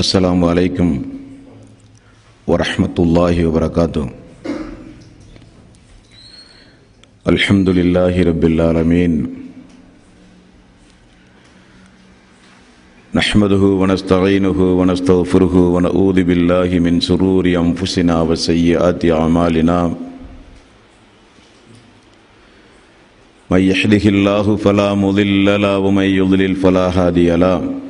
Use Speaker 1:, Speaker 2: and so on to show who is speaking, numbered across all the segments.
Speaker 1: السلام عليكم ورحمة الله وبركاته الحمد لله رب العالمين نحمده ونستعينه ونستغفره ونعوذ بالله من شرور أنفسنا وسيئات أعمالنا من يحده الله فلا مضل له، ومن يضلل فلا هادي له۔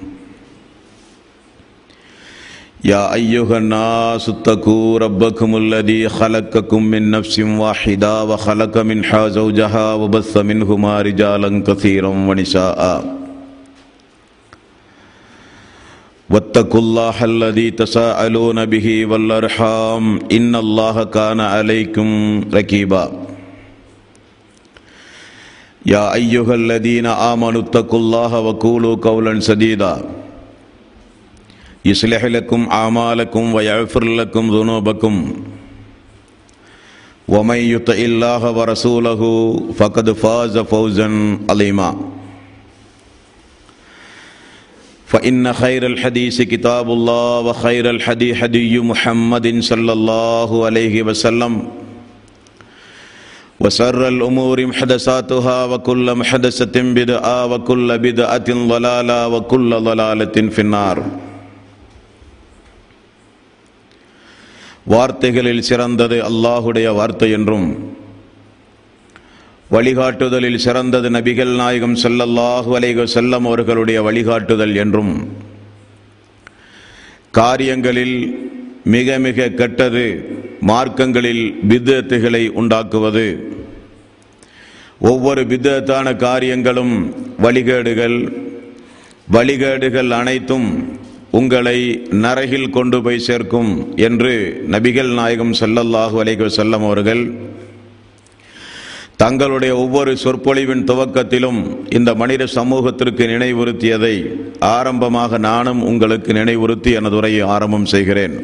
Speaker 1: يا ايها الناس اتقوا ربكم الذي خلقكم من نفس واحده وخلق منها زوجها وبث منهما رجالا كثيرا ونساء. واتقوا الله الذي تساءلون به والارحام. ان الله كان عليكم رقيبا يا ايها الذين امنوا اتقوا الله وقولوا قولا سديدا يصلح لكم اعمالكم ويغفر لكم ذنوبكم. ومن يطع الله ورسوله فقد فاز فوزا عظيما. فإن خير الحديث كتاب الله وخير الحدي حدي محمد صلى الله عليه وسلم. وسر الأمور محدثاتها وكل محدثة بدعة وكل بدعة ضلالة وكل ضلالة في النار. வார்த்தைகளில் சிறந்தது அல்லாஹுடைய வார்த்தை என்றும் வழிகாட்டுதலில் சிறந்தது நபிகள் நாயகம் செல்லல்லாஹு அலைக செல்லம் அவர்களுடைய வழிகாட்டுதல் என்றும் காரியங்களில் மிக மிக கெட்டது மார்க்கங்களில் பித்தத்துகளை உண்டாக்குவது ஒவ்வொரு பித்தத்தான காரியங்களும் வழிகேடுகள் வழிகேடுகள் அனைத்தும் உங்களை நரகில் கொண்டு போய் சேர்க்கும் என்று நபிகள் நாயகம் செல்லல்லாஹு அலைக செல்லம் அவர்கள் தங்களுடைய ஒவ்வொரு சொற்பொழிவின் துவக்கத்திலும் இந்த மனித சமூகத்திற்கு நினைவுறுத்தியதை ஆரம்பமாக நானும் உங்களுக்கு நினைவுறுத்தி எனது உரையை ஆரம்பம் செய்கிறேன்.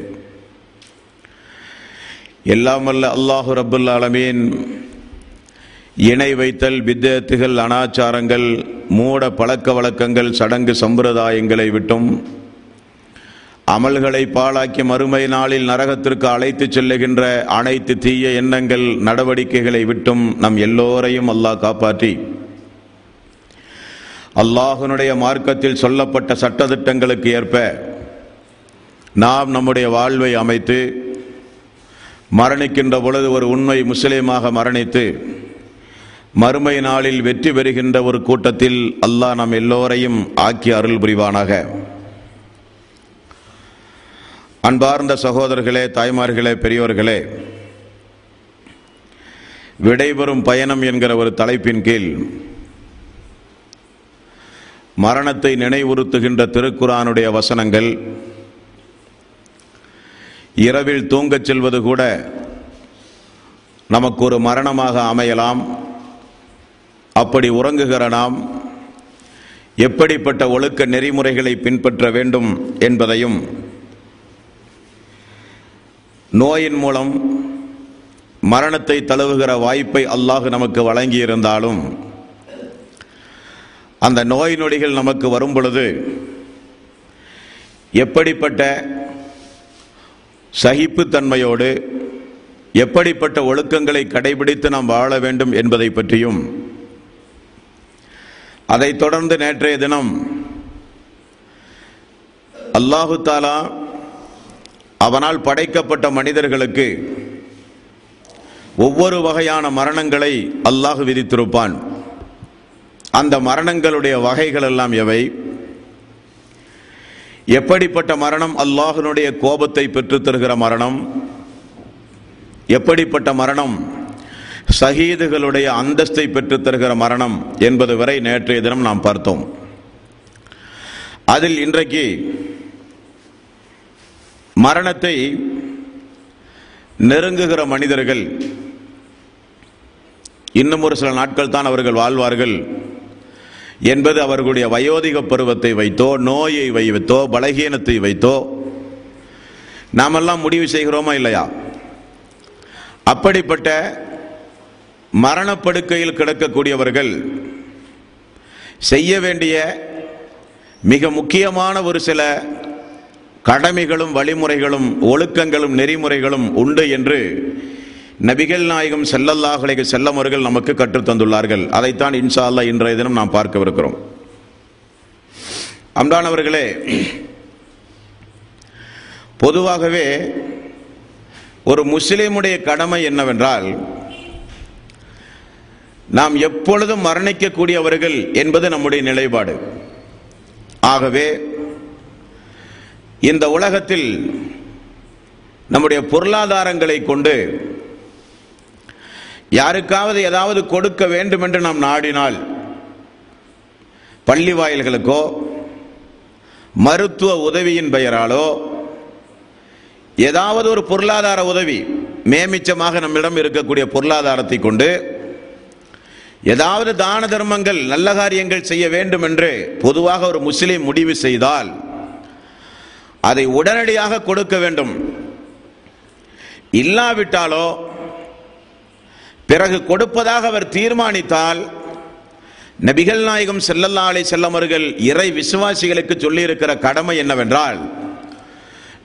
Speaker 1: எல்லாம் அல்ல அல்லாஹு ரபுல் ஆலமீன் இணை வைத்தல் வித்தேத்துகள் அனாச்சாரங்கள் மூட பழக்க வழக்கங்கள் சடங்கு சம்பிரதாயங்களை விட்டும் அமல்களை பாழாக்கி மறுமை நாளில் நரகத்திற்கு அழைத்து செல்லுகின்ற அனைத்து தீய எண்ணங்கள் நடவடிக்கைகளை விட்டும் நம் எல்லோரையும் அல்லாஹ் காப்பாற்றி. அல்லாஹனுடைய மார்க்கத்தில் சொல்லப்பட்ட சட்டத்திட்டங்களுக்கு ஏற்ப நாம் நம்முடைய வாழ்வை அமைத்து மரணிக்கின்ற பொழுது ஒரு உண்மை முஸ்லீமாக மரணித்து மறுமை நாளில் வெற்றி பெறுகின்ற ஒரு கூட்டத்தில் அல்லாஹ் நம் எல்லோரையும் ஆக்கி அருள் புரிவானாக. அன்பார்ந்த சகோதரர்களே தாய்மார்களே பெரியோர்களே விடைபெறும் பயணம் என்கிற ஒரு தலைப்பின் கீழ் மரணத்தை நினைவுறுத்துகின்ற திருக்குறானுடைய வசனங்கள். இரவில் தூங்கச் செல்வது கூட நமக்கு ஒரு மரணமாக அமையலாம். அப்படி உறங்குகிற நாம் எப்படிப்பட்ட ஒழுக்க நெறிமுறைகளை பின்பற்ற வேண்டும் என்பதையும் நோயின் மூலம் மரணத்தை தழுவுகிற வாய்ப்பை அல்லாஹ் நமக்கு வழங்கியிருந்தாலும் அந்த நோய் நொடிகள் நமக்கு வரும் பொழுது எப்படிப்பட்ட சகிப்புத்தன்மையோடு எப்படிப்பட்ட ஒழுக்கங்களை கடைபிடித்து நாம் வாழ வேண்டும் என்பதை பற்றியும் அதைத் தொடர்ந்து நேற்றைய தினம் அல்லாஹு தாலா அவனால் படைக்கப்பட்ட மனிதர்களுக்கு ஒவ்வொரு வகையான மரணங்களை அல்லாஹ் விதித்திருப்பான். அந்த மரணங்களுடைய வகைகள் எல்லாம் எவை? எப்படிப்பட்ட மரணம்? அல்லாஹனுடைய கோபத்தை பெற்று தருகிற மரணம். எப்படிப்பட்ட மரணம்? சகீதுகளுடைய அந்தஸ்தை பெற்று தருகிற மரணம் என்பது வரை நேற்றைய தினம் நாம் பார்த்தோம். அதில் இன்றைக்கு மரணத்தை நெருங்குகிற மனிதர்கள் இன்னும் ஒரு சில நாட்கள் தான் அவர்கள் வாழ்வார்கள் என்பது அவர்களுடைய வயோதிக பருவத்தை வைத்தோ நோயை வைத்தோ பலகீனத்தை வைத்தோ நாமெல்லாம் முடிவு செய்கிறோமா இல்லையா? அப்படிப்பட்ட மரணப்படுக்கையில் கிடக்கக்கூடியவர்கள் செய்ய வேண்டிய மிக முக்கியமான ஒரு சில கடமைகளும் வழிமுறைகளும் ஒழுக்கங்களும் நெறிமுறைகளும் உண்டு என்று நபிகள் நாயகம் செல்லல்லாஹலைக்கு செல்லம் அவர்கள் நமக்கு கற்றுத்தந்துள்ளார்கள் அதைத்தான் இன்ஷா இன்றைய தினம் நாம் பார்க்கவிருக்கிறோம். அம்டானவர்களே பொதுவாகவே ஒரு முஸ்லீமுடைய கடமை என்னவென்றால் நாம் எப்பொழுதும் மரணிக்கக்கூடியவர்கள் என்பது நம்முடைய நிலைப்பாடு. ஆகவே இந்த உலகத்தில் நம்முடைய பொருளாதாரங்களை கொண்டு யாருக்காவது ஏதாவது கொடுக்க வேண்டும் என்று நாம் நாடினால் பள்ளி வாயில்களுக்கோ மருத்துவ உதவியின் பெயராலோ ஏதாவது ஒரு பொருளாதார உதவி மேமிச்சமாக நம்மிடம் இருக்கக்கூடிய பொருளாதாரத்தை கொண்டு ஏதாவது தான தர்மங்கள் நல்ல காரியங்கள் செய்ய வேண்டும் என்று பொதுவாக ஒரு முஸ்லீம் முடிவு செய்தால் அதை உடனடியாக கொடுக்க வேண்டும். இல்லாவிட்டாலோ பிறகு கொடுப்பதாக அவர் தீர்மானித்தால் நபிகள் நாயகம் செல்லல்லா அலை செல்லமர்கள் இறை விசுவாசிகளுக்கு சொல்லியிருக்கிற கடமை என்னவென்றால்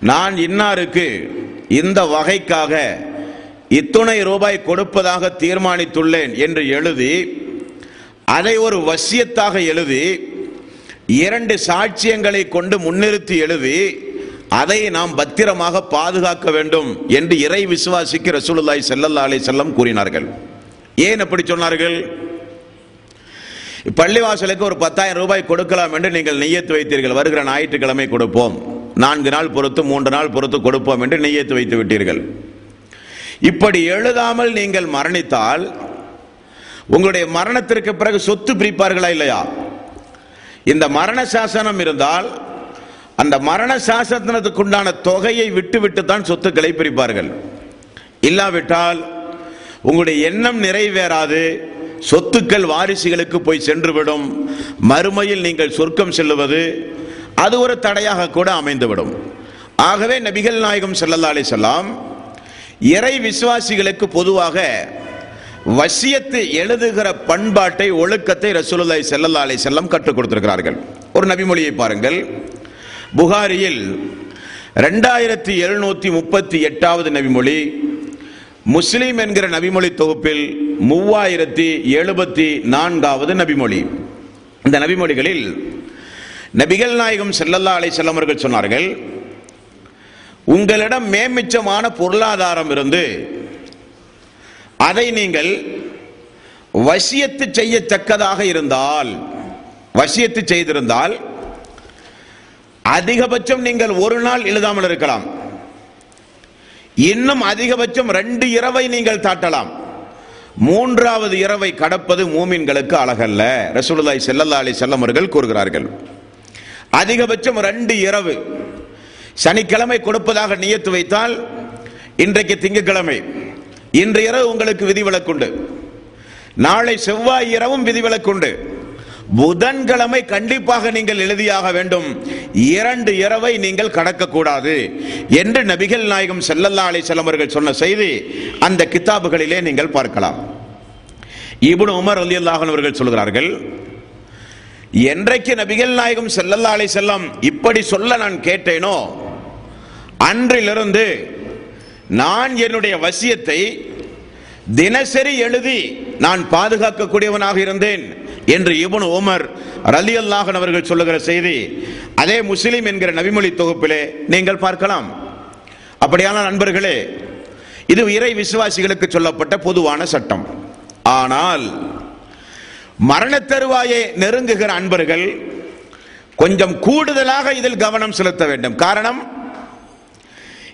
Speaker 1: நான் இன்னாருக்கு இந்த வகைக்காக இத்துணை ரூபாய் கொடுப்பதாக தீர்மானித்துள்ளேன் என்று எழுதி அதை ஒரு வசியத்தாக எழுதி இரண்டு சாட்சியங்களை கொண்டு முன்னிறுத்தி எழுதி அதை நாம் பத்திரமாக பாதுகாக்க வேண்டும் என்று இறை விசுவாசிக்கு ரசூலுல்லாய் செல்லல்லா அலை செல்லம் கூறினார்கள். ஏன் அப்படி சொன்னார்கள்? பள்ளிவாசலுக்கு ஒரு பத்தாயிரம் ரூபாய் கொடுக்கலாம் என்று நீங்கள் நெய்யத்து வைத்தீர்கள். வருகிற ஞாயிற்றுக்கிழமை கொடுப்போம். நான்கு நாள் பொறுத்து மூன்று நாள் பொறுத்து கொடுப்போம் என்று நெய்யத்து வைத்து விட்டீர்கள். இப்படி எழுதாமல் நீங்கள் மரணித்தால் உங்களுடைய மரணத்திற்கு பிறகு சொத்து பிரிப்பார்களா இல்லையா? இந்த மரண சாசனம் இருந்தால் அந்த மரண சாசனத்துக்குண்டான தொகையை விட்டுவிட்டு தான் சொத்துக்களை பிரிப்பார்கள். இல்லாவிட்டால் உங்களுடைய எண்ணம் நிறைவேறாது சொத்துக்கள் வாரிசுகளுக்கு போய் சென்றுவிடும் மறுமையில் நீங்கள் சொர்க்கம் செல்லுவது அது ஒரு தடையாக கூட அமைந்துவிடும். ஆகவே நபிகள் நாயகம் ஸல்லல்லாஹு அலைஹி செல்லாம் இறை விசுவாசிகளுக்கு பொதுவாக வசியத்து எழுதுகிற பண்பாட்டை ஒழுக்கத்தை ரசூலுல்லாய் செல்லல்லா அலை செல்லம் கற்றுக் கொடுத்திருக்கிறார்கள். ஒரு நபிமொழியை பாருங்கள். புகாரியில் ரெண்டாயிரத்தி எழுநூத்தி முப்பத்தி எட்டாவது நபிமொழி முஸ்லீம் என்கிற நபிமொழி தொகுப்பில் மூவாயிரத்தி எழுபத்தி நான்காவது நபிமொழி. இந்த நபிமொழிகளில் நபிகள் நாயகம் செல்லல்லா அலை செல்லமர்கள் அவர்கள் சொன்னார்கள் உங்களிடம் மேமிச்சமான பொருளாதாரம் இருந்து அதை நீங்கள் வசியத்து செய்யத்தக்கதாக இருந்தால் வசியத்து செய்திருந்தால் அதிகபட்சம் நீங்கள் ஒரு நாள் எழுதாமல் இருக்கலாம். இன்னும் அதிகபட்சம் ரெண்டு இரவை நீங்கள் தாட்டலாம். மூன்றாவது இரவை கடப்பது மூமின்களுக்கு அழகல்ல. ரசூலுல்லாய் செல்லல்லா அலி வஸல்லம் அவர்கள் கூறுகிறார்கள். அதிகபட்சம் ரெண்டு இரவு சனிக்கிழமை கொடுப்பதாக நியத்து வைத்தால் இன்றைக்கு திங்கட்கிழமை இன்று இரவு உங்களுக்கு விதிவிலக்குண்டு. நாளை செவ்வாய் இரவும் விதிவிலக்குண்டு. புதன்கிழமை கண்டிப்பாக நீங்கள் எழுதியாக வேண்டும். இரண்டு இரவை நீங்கள் கடக்கக்கூடாது என்று நபிகள் நாயகம் செல்லல்லா அலை செல்லவர்கள் சொன்ன செய்தி அந்த கித்தாபுகளிலே நீங்கள் பார்க்கலாம். இபுன் உமர் அலி அவர்கள் சொல்கிறார்கள் என்றைக்கு நபிகள் நாயகம் செல்லல்லா அலை செல்லம் இப்படி சொல்ல நான் கேட்டேனோ அன்றிலிருந்து நான் என்னுடைய வசியத்தை தினசரி எழுதி நான் பாதுகாக்கக்கூடியவனாக இருந்தேன் என்று இப்னு உமர் ரலி அல்லாஹன் அவர்கள் சொல்லுகிற செய்தி அதே முஸ்லிம் என்கிற நபிமொழி தொகுப்பிலே நீங்கள் பார்க்கலாம். அப்படியான நண்பர்களே இது இறை விசுவாசிகளுக்கு சொல்லப்பட்ட பொதுவான சட்டம். ஆனால் மரண தருவாயை நெருங்குகிற அன்பர்கள் கொஞ்சம் கூடுதலாக இதில் கவனம் செலுத்த வேண்டும். காரணம்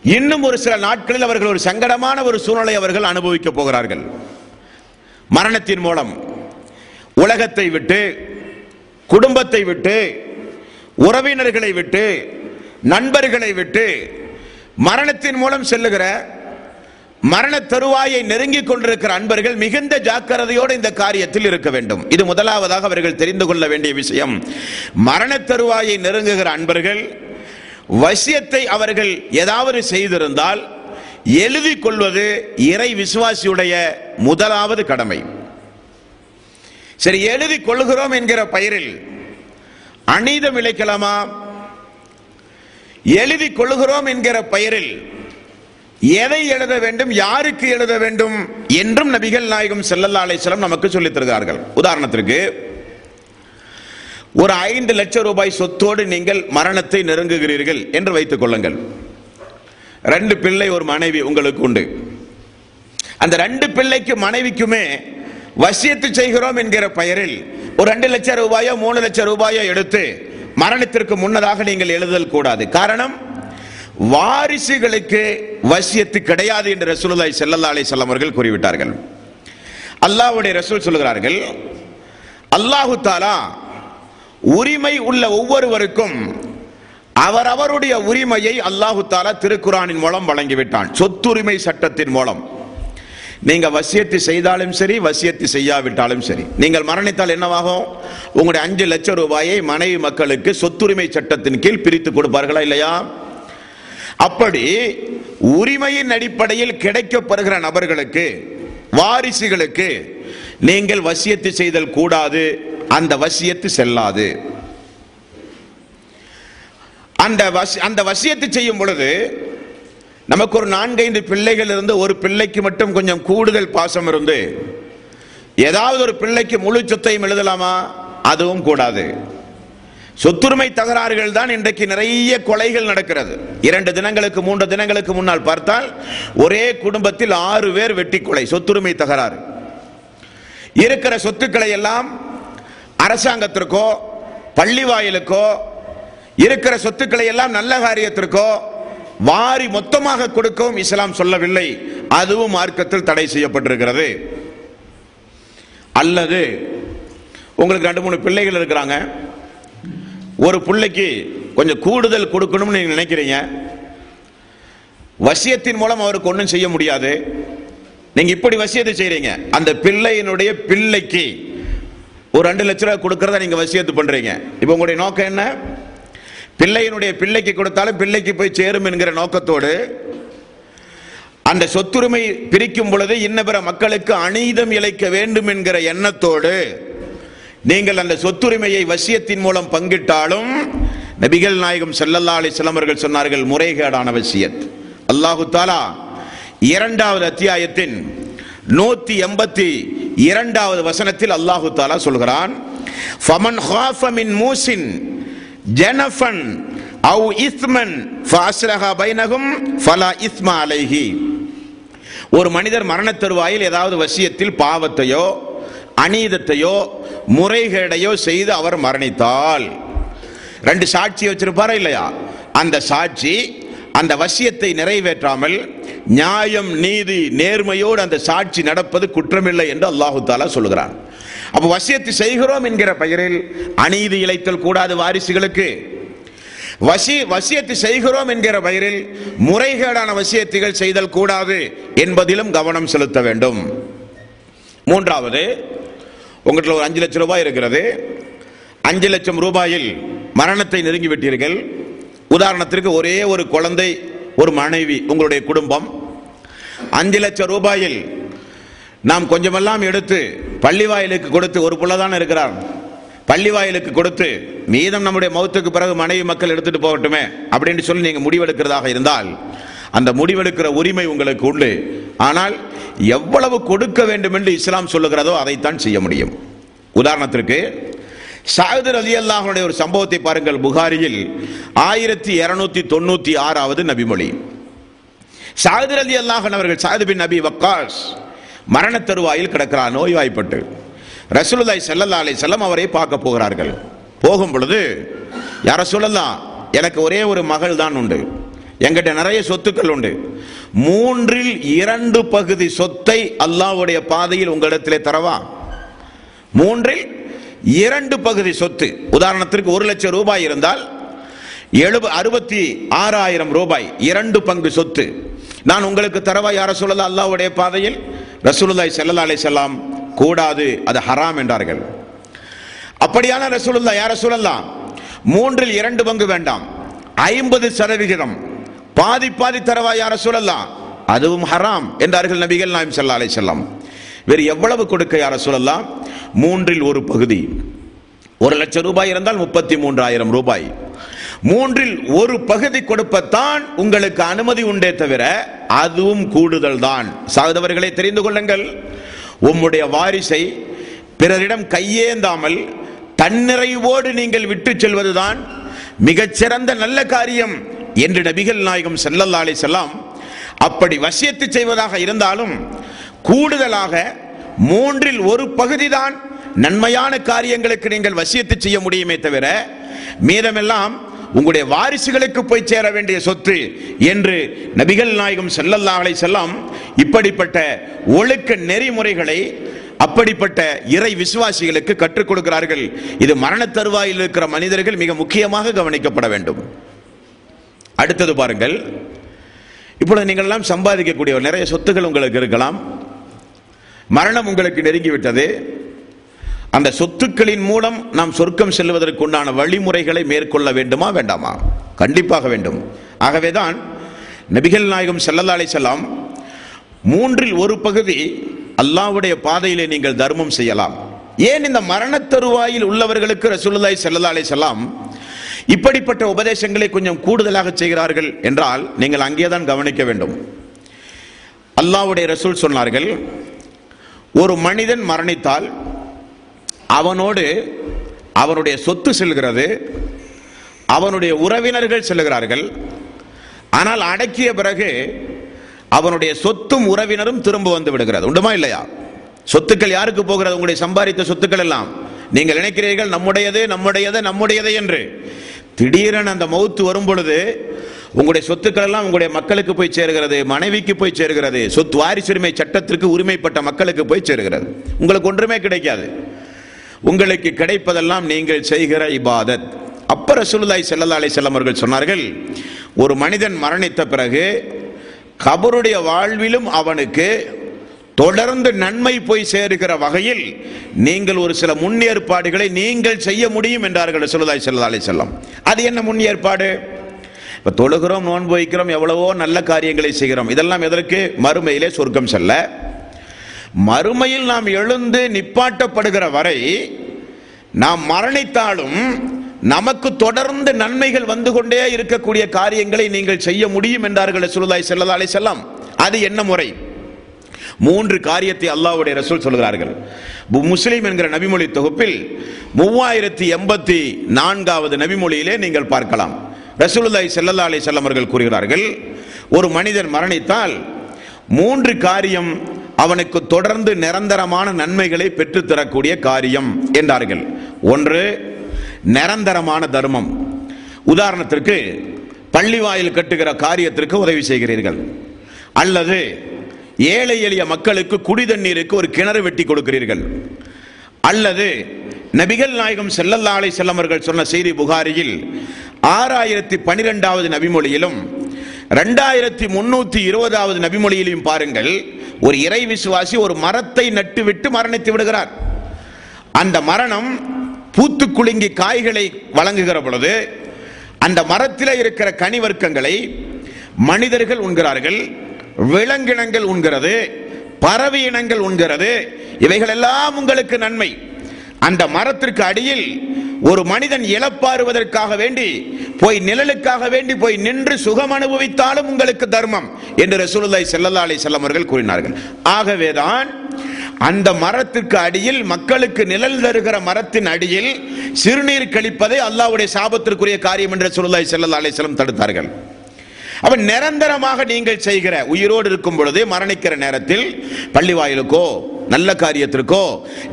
Speaker 1: இன்னும் ஒரு சில நாட்களில் அவர்கள் ஒரு சங்கடமான ஒரு சூழ்நிலை அவர்கள் அனுபவிக்க போகிறார்கள். மரணத்தின் மூலம் உலகத்தை விட்டு குடும்பத்தை விட்டு உறவினர்களை விட்டு நண்பர்களை விட்டு மரணத்தின் மூலம் செல்லுகிற மரண தருவாயை நெருங்கிக் கொண்டிருக்கிற அன்பர்கள் மிகுந்த ஜாக்கிரதையோடு இந்த காரியத்தில் இருக்க வேண்டும். இது முதலாவதாக அவர்கள் தெரிந்து கொள்ள வேண்டிய விஷயம். மரண தருவாயை நெருங்குகிற அன்பர்கள் வசியத்தை அவர்கள் ஏதாவது செய்திருந்தால் எழுதி கொள்வது இறை விசுவாசியுடைய முதலாவது கடமை. சரி எழுதி கொள்கிறோம் என்கிற பெயரில் அநீதம் இழைக்கலாமா? எழுதி கொள்கிறோம் என்கிற பெயரில் எதை எழுத வேண்டும் யாருக்கு எழுத வேண்டும் என்றும் நபிகள் நாயகம் செல்லல்லா அலைஹி நமக்கு சொல்லித் தருகிறார்கள். உதாரணத்திற்கு ஒரு ஐந்து லட்சம் ரூபாய் சொத்தோடு நீங்கள் மரணத்தை நெருங்குகிறீர்கள் என்று வைத்துக் கொள்ளுங்கள். ரெண்டு பிள்ளை ஒரு மனைவி உங்களுக்கு உண்டு. அந்த ரெண்டு பிள்ளைக்கு மனைவிக்குமே வசியத்து செய்கிறோம் என்கிற பெயரில் ஒரு ரெண்டு லட்சம் ரூபாயோ மூணு லட்சம் ரூபாயோ எடுத்து மரணத்திற்கு முன்னதாக நீங்கள் எழுதல் கூடாது. காரணம் வாரிசுகளுக்கு வசியத்து கிடையாது என்று ரசூலுல்லாஹி ஸல்லல்லாஹு அலைஹி வஸல்லம் அவர்கள் கூறிவிட்டார்கள். அல்லாஹ்வுடைய ரசூல் சொல்கிறார்கள் அல்லாஹு தாலா உரிமை உள்ள ஒவ்வொருவருக்கும் அவரவருடைய உரிமையை அல்லாஹு தாலா திருக்குறானின் மூலம் வழங்கிவிட்டான். சொத்துரிமை சட்டத்தின் மூலம். நீங்க வசியத்து செய்தாலும் சரி வசியத்து செய்யாவிட்டாலும் சரி. நீங்கள் மரணித்தால் என்னவாகும்? உங்களுடைய அஞ்சு லட்சம் ரூபாயை மனைவி மக்களுக்கு சொத்துரிமை சட்டத்தின் கீழ் பிரித்து கொடுப்பார்களா இல்லையா? அப்படி உரிமையின் அடிப்படையில் கிடைக்கப்படுகிற நபர்களுக்கு வாரிசுகளுக்கு நீங்கள் வசியத்து செய்தல் கூடாது அந்த வசியத்து செல்லாது. அந்த வசி அந்த வசியத்து செய்யும் பொழுது நமக்கு ஒரு நான்கைந்து பிள்ளைகள் இருந்து ஒரு பிள்ளைக்கு மட்டும் கொஞ்சம் கூடுதல் பாசம் இருந்து ஏதாவது ஒரு பிள்ளைக்கு முழு சொத்தையும் எழுதலாமா? அதுவும் கூடாது. சொத்துரிமை தகராறுகள் தான் இன்றைக்கு நிறைய கொலைகள் நடக்கிறது. இரண்டு தினங்களுக்கு மூன்று தினங்களுக்கு முன்னால் பார்த்தால் ஒரே குடும்பத்தில் ஆறு பேர் வெட்டி கொலை சொத்துரிமை தகராறு. இருக்கிற சொத்துக்களை எல்லாம் அரசாங்கத்திற்கோ பள்ளி வாயிலுக்கோ இருக்கிற சொத்துக்களை எல்லாம் நல்ல காரியத்திற்கோ வாரி மொத்தமாக கொடுக்கவும் இஸ்லாம் சொல்லவில்லை. அதுவும் மார்க்கத்தில் தடை செய்யப்பட்டிருக்கிறது. அல்லது உங்களுக்கு ரெண்டு மூணு பிள்ளைகள் இருக்கிறாங்க. ஒரு பிள்ளைக்கு கொஞ்சம் கூடுதல் கொடுக்கணும்னு நீங்க நினைக்கிறீங்க. வசியத்தின் மூலம் அவருக்கு ஒன்றும் செய்ய முடியாது. நீங்க இப்படி வசியத்தை செய்றீங்க. அந்த பிள்ளையினுடைய பிள்ளைக்கு ஒரு ரெண்டு லட்ச ரூபாய் கொடுக்கறத நீங்க வசியத்து பண்றீங்க. இப்போ உங்களுடைய நோக்கம் என்ன? பிள்ளையினுடைய பிள்ளைக்கு கொடுத்தாலும் பிள்ளைக்கு போய் சேரும் என்கிற நோக்கத்தோடு அந்த சொத்துரிமை பிரிக்கும் பொழுது இன்ன பிற மக்களுக்கு அநீதம் இழைக்க வேண்டும் என்கிற எண்ணத்தோடு நீங்கள் அந்த சொத்துரிமையை வசியத்தின் மூலம் பங்கிட்டாலும் நபிகள் நாயகம் செல்லல்லா அலைஹி அவர்கள் சொன்னார்கள் முறைகேடான வசியத். அல்லாஹு தாலா இரண்டாவது அத்தியாயத்தின் நூத்தி எண்பத்தி இரண்டாவது வசனத்தில் அல்லாஹு தாலா சொல்கிறான் ஃபமன் ஹாஃப மூசின் ஜனஃபன் அவு இஸ்மன் ஃபாஸ்ரஹா பைனகும் ஃபலா இஸ்மா அலைஹி. ஒரு மனிதர் மரணத் தருவாயில் ஏதாவது வசியத்தில் பாவத்தையோ அநீதத்தையோ முறைகேடையோ செய்து அவர் மரணித்தால் ரெண்டு சாட்சி வச்சிருப்பாரா இல்லையா? அந்த சாட்சி அந்த வசியத்தை நிறைவேற்றாமல் நியாயம் நீதி நேர்மையோடு அந்த சாட்சி நடப்பது குற்றமில்லை என்று அல்லாஹு தாலா சொல்கிறான் அப்போ வசியத்தை செய்கிறோம் என்கிற பெயரில் அநீதி இழைத்தல் கூடாது வாரிசுகளுக்கு. வசி வசியத்தை செய்கிறோம் என்கிற பெயரில் முறைகேடான வசியத்துகள் செய்தல் கூடாது என்பதிலும் கவனம் செலுத்த வேண்டும். மூன்றாவது உங்கள்கிட்ட ஒரு அஞ்சு லட்சம் ரூபாய் இருக்கிறது. அஞ்சு லட்சம் ரூபாயில் மரணத்தை நெருங்கி விட்டீர்கள் உதாரணத்திற்கு ஒரே ஒரு குழந்தை ஒரு மனைவி உங்களுடைய குடும்பம் அஞ்சு லட்சம் ரூபாயில் நாம் கொஞ்சமெல்லாம் எடுத்து பள்ளி வாயிலுக்கு கொடுத்து ஒரு புள்ள தானே இருக்கிறார். பள்ளி வாயிலுக்கு கொடுத்து மீதம் நம்முடைய மௌத்துக்கு பிறகு மனைவி மக்கள் எடுத்துட்டு போகட்டுமே அப்படின்னு சொல்லி நீங்கள் முடிவெடுக்கிறதாக இருந்தால் அந்த முடிவெடுக்கிற உரிமை உங்களுக்கு உண்டு. ஆனால் எவ்வளவு கொடுக்க வேண்டும் என்று இஸ்லாம் சொல்லுகிறதோ அதைத்தான் செய்ய முடியும். உதாரணத்திற்கு சாயுதர் அலி அல்லாஹனுடைய ஒரு சம்பவத்தை பாருங்கள் புகாரியில் ஆயிரத்தி இருநூத்தி தொண்ணூத்தி ஆறாவது நபிமொழி. சாயுதர் அலி அல்லாஹன் அவர்கள் சாயுது பின் நபி வக்காஸ் மரண தருவாயில் கிடக்கிறார் நோய்வாய்ப்பட்டு. ரசூலுல்லாஹி ஸல்லல்லாஹு அலைஹி செல்லம் அவரை பார்க்க போகிறார்கள். போகும் பொழுது யார சொல்லலாம் எனக்கு ஒரே ஒரு மகள் தான் உண்டு. எங்கிட்ட நிறைய சொத்துக்கள் உண்டு. மூன்றில் இரண்டு பகுதி சொத்தை அல்லாஹ்வுடைய பாதையில் உங்களிடத்திலே தரவா? மூன்றில் இரண்டு பகுதி சொத்து. உதாரணத்திற்கு ஒரு லட்சம் ரூபாய் இருந்தால் எழுப அறுபத்தி ஆறாயிரம் ரூபாய் இரண்டு பங்கு சொத்து. நான் உங்களுக்கு தரவா யார சொல்லலாம் அல்லாஹ்வுடைய பாதையில் ரசூலுல்லாய் ஸல்லல்லாஹு அலை செல்லாம் கூடாது அது ஹராம் என்றார்கள். அப்படியான ரசூலுல்லா யார சொல்லலாம் மூன்றில் இரண்டு பங்கு வேண்டாம். ஐம்பது சதவிகிதம். பாதி பாதி தரவா யார சொல்லலாம் அதுவும் ஹராம் என்றார்கள் நபிகள் நாயம் செல்லா அலை செல்லாம் வேறு எவ்வளவு கொடுக்க யார சொல்லலாம் மூன்றில் ஒரு பகுதி. ஒரு லட்சம் ரூபாய் இருந்தால் முப்பத்தி மூன்றாயிரம் ரூபாய். மூன்றில் ஒரு பகுதி கொடுப்பத்தான் உங்களுக்கு அனுமதி உண்டே தவிர அதுவும் கூடுதல் தான் சகோதரர்களை தெரிந்து கொள்ளுங்கள். உம்முடைய வாரிசை பிறரிடம் கையேந்தாமல் தன்னிறைவோடு நீங்கள் விட்டு செல்வதுதான் மிகச்சிறந்த நல்ல காரியம் என்று நபிகள் நாயகம் செல்லல்லாலே அலைஹி அப்படி வசியத்து செய்வதாக இருந்தாலும் கூடுதலாக மூன்றில் ஒரு பகுதிதான் நன்மையான காரியங்களுக்கு நீங்கள் வசியத்து செய்ய முடியுமே தவிர மீதமெல்லாம் உங்களுடைய வாரிசுகளுக்கு போய் சேர வேண்டிய சொத்து என்று நபிகள் நாயகம் ஸல்லல்லாஹு செல்லம் இப்படிப்பட்ட ஒழுக்க நெறிமுறைகளை அப்படிப்பட்ட இறை விசுவாசிகளுக்கு கற்றுக் கொடுக்கிறார்கள். இது மரண தருவாயில் இருக்கிற மனிதர்கள் மிக முக்கியமாக கவனிக்கப்பட வேண்டும். அடுத்தது பாருங்கள். இப்பொழுது நீங்கள் எல்லாம் சம்பாதிக்கக்கூடிய நிறைய சொத்துக்கள் உங்களுக்கு இருக்கலாம். மரணம் உங்களுக்கு நெருங்கிவிட்டது. அந்த சொத்துக்களின் மூலம் நாம் சொர்க்கம் செல்வதற்கு உண்டான வழிமுறைகளை மேற்கொள்ள வேண்டுமா வேண்டாமா? கண்டிப்பாக வேண்டும். ஆகவேதான் நபிகள் நாயகம் ஸல்லல்லாஹு அலைஹி மூன்றில் ஒரு பகுதி அல்லாஹ்வுடைய பாதையிலே நீங்கள் தர்மம் செய்யலாம். ஏன் இந்த மரணத் தருவாயில் உள்ளவர்களுக்கு ரசூலுல்லாய் ஸல்லல்லாஹு அலைஹி இப்படிப்பட்ட உபதேசங்களை கொஞ்சம் கூடுதலாக செய்கிறார்கள் என்றால் நீங்கள் அங்கேதான் கவனிக்க வேண்டும். அல்லாஹ்வுடைய ரசூல் சொன்னார்கள் ஒரு மனிதன் மரணித்தால் அவனோடு அவனுடைய சொத்து செல்கிறது அவனுடைய உறவினர்கள் செல்கிறார்கள் ஆனால் அடக்கிய பிறகு அவனுடைய சொத்தும் உறவினரும் திரும்ப வந்து விடுகிறது. உண்டுமா இல்லையா? சொத்துக்கள் யாருக்கு போகிறது? உங்களுடைய சம்பாதித்த சொத்துக்கள் எல்லாம். நீங்கள் நினைக்கிறீர்கள் நம்முடையது நம்முடையது நம்முடையது என்று. திடீரென அந்த மௌத்து வரும் பொழுது உங்களுடைய சொத்துக்கள் எல்லாம் உங்களுடைய மக்களுக்கு போய் சேருகிறது மனைவிக்கு போய் சேர்கிறது சொத்து வாரிசுரிமை சட்டத்திற்கு உரிமைப்பட்ட மக்களுக்கு போய் சேர்கிறது. உங்களுக்கு ஒன்றுமே கிடைக்காது. உங்களுக்கு கிடைப்பதெல்லாம் நீங்கள் செய்கிற இபாதத். அப்ப ரசூலுல்லாய் செல்லல்லா அலைஹி செல்லம் அவர்கள் சொன்னார்கள் ஒரு மனிதன் மரணித்த பிறகு கபருடைய வாழ்விலும் அவனுக்கு தொடர்ந்து நன்மை போய் சேருகிற வகையில் நீங்கள் ஒரு சில முன்னேற்பாடுகளை நீங்கள் செய்ய முடியும் என்றார்கள் சொல்லுதாய் செல்லதாலே செல்லம் அது என்ன முன்னேற்பாடு? இப்ப தொழுகிறோம் நோன்பு வைக்கிறோம் எவ்வளவோ நல்ல காரியங்களை செய்கிறோம். இதெல்லாம் எதற்கு? மறுமையிலே சொர்க்கம் செல்ல. மறுமையில் நாம் எழுந்து நிப்பாட்டப்படுகிற வரை நாம் மரணித்தாலும் நமக்கு தொடர்ந்து நன்மைகள் வந்து கொண்டே இருக்கக்கூடிய காரியங்களை நீங்கள் செய்ய முடியும் என்றார்கள் ரசூலுல்லாஹி செல்லதாலே செல்லம் அது என்ன முறை? மூன்று காரியத்தை அல்லாஹ்வுடைய ரசூல் சொல்கிறார்கள். முஸ்லீம் என்கிற நபிமொழி தொகுப்பில் மூவாயிரத்தி எண்பத்தி நான்காவது நபிமொழியிலே நீங்கள் பார்க்கலாம். ரசூலுல்லாய் செல்லல்லா அலி வஸல்லம் அவர்கள் கூறுகிறார்கள் ஒரு மனிதன் மரணித்தால் மூன்று காரியம் அவனுக்கு தொடர்ந்து நிரந்தரமான நன்மைகளை பெற்றுத்தரக்கூடிய காரியம் என்றார்கள். ஒன்று நிரந்தரமான தர்மம். உதாரணத்திற்கு பள்ளி வாயில் கட்டுகிற காரியத்திற்கு உதவி செய்கிறீர்கள். அல்லது ஏழை எளிய மக்களுக்கு குடி தண்ணீருக்கு ஒரு கிணறு வெட்டி கொடுக்கிறீர்கள். அல்லது நபிகள் நாயகம் செல்லல்லாலை அலைஹி சொன்ன செய்தி புகாரியில் ஆறாயிரத்தி பனிரெண்டாவது நபிமொழியிலும் ரெண்டாயிரத்தி முன்னூத்தி இருபதாவது நபிமொழியிலையும் பாருங்கள் ஒரு இறை விசுவாசி ஒரு மரத்தை நட்டுவிட்டு மரணித்து விடுகிறார். அந்த மரணம் பூத்து குலுங்கி காய்களை வழங்குகிற பொழுது அந்த மரத்தில் இருக்கிற கனிவர்க்கங்களை மனிதர்கள் உண்கிறார்கள். விலங்கினங்கள் உண்கிறது பறவை இனங்கள் உண்கிறது இவைகள் எல்லாம் உங்களுக்கு நன்மை. அந்த மரத்திற்கு அடியில் ஒரு மனிதன் இழப்பாறுவதற்காக வேண்டி போய் நிழலுக்காக வேண்டி போய் நின்று சுகம் அனுபவித்தாலும் உங்களுக்கு தர்மம் என்று ரசூலுல்லாய் செல்லல்லா அலி செல்லமர்கள் அவர்கள் கூறினார்கள். ஆகவேதான் அந்த மரத்திற்கு அடியில் மக்களுக்கு நிழல் தருகிற மரத்தின் அடியில் சிறுநீர் கழிப்பதை அல்லாவுடைய சாபத்திற்குரிய காரியம் என்று ரசூலுல்லாய் செல்லல்லா அலி செல்லம் தடுத்தார்கள். அப்ப நிரந்தரமாக நீங்கள் செய்கிற உயிரோடு இருக்கும் பொழுது மரணிக்கிற நேரத்தில் பள்ளி வாயிலுக்கோ நல்ல காரியத்திற்கோ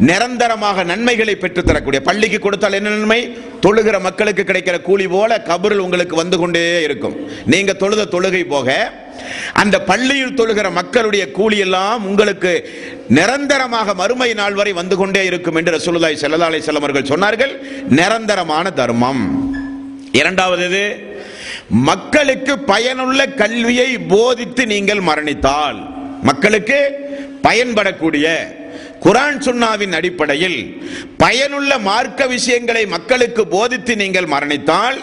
Speaker 1: நிரந்தரமாக நன்மைகளை பெற்றுத்தரக்கூடிய பள்ளிக்கு கொடுத்தால் என்ன நன்மை? தொழுகிற மக்களுக்கு கிடைக்கிற கூலி போல கபரில் உங்களுக்கு வந்து கொண்டே இருக்கும். நீங்க தொழுத தொழுகை போக அந்த பள்ளியில் தொழுகிற மக்களுடைய கூலி எல்லாம் உங்களுக்கு நிரந்தரமாக மறுமை நாள் வரை வந்து கொண்டே இருக்கும் என்று ரசூலுதாய் செல்லதாலை செல்லமர்கள் சொன்னார்கள். நிரந்தரமான தர்மம். இரண்டாவது இது மக்களுக்கு பயனுள்ள கல்வியை போதித்து நீங்கள் மரணித்தால் மக்களுக்கு பயன்படக்கூடிய குரான் சுன்னாவின் அடிப்படையில் பயனுள்ள மார்க்க விஷயங்களை மக்களுக்கு போதித்து நீங்கள் மரணித்தால்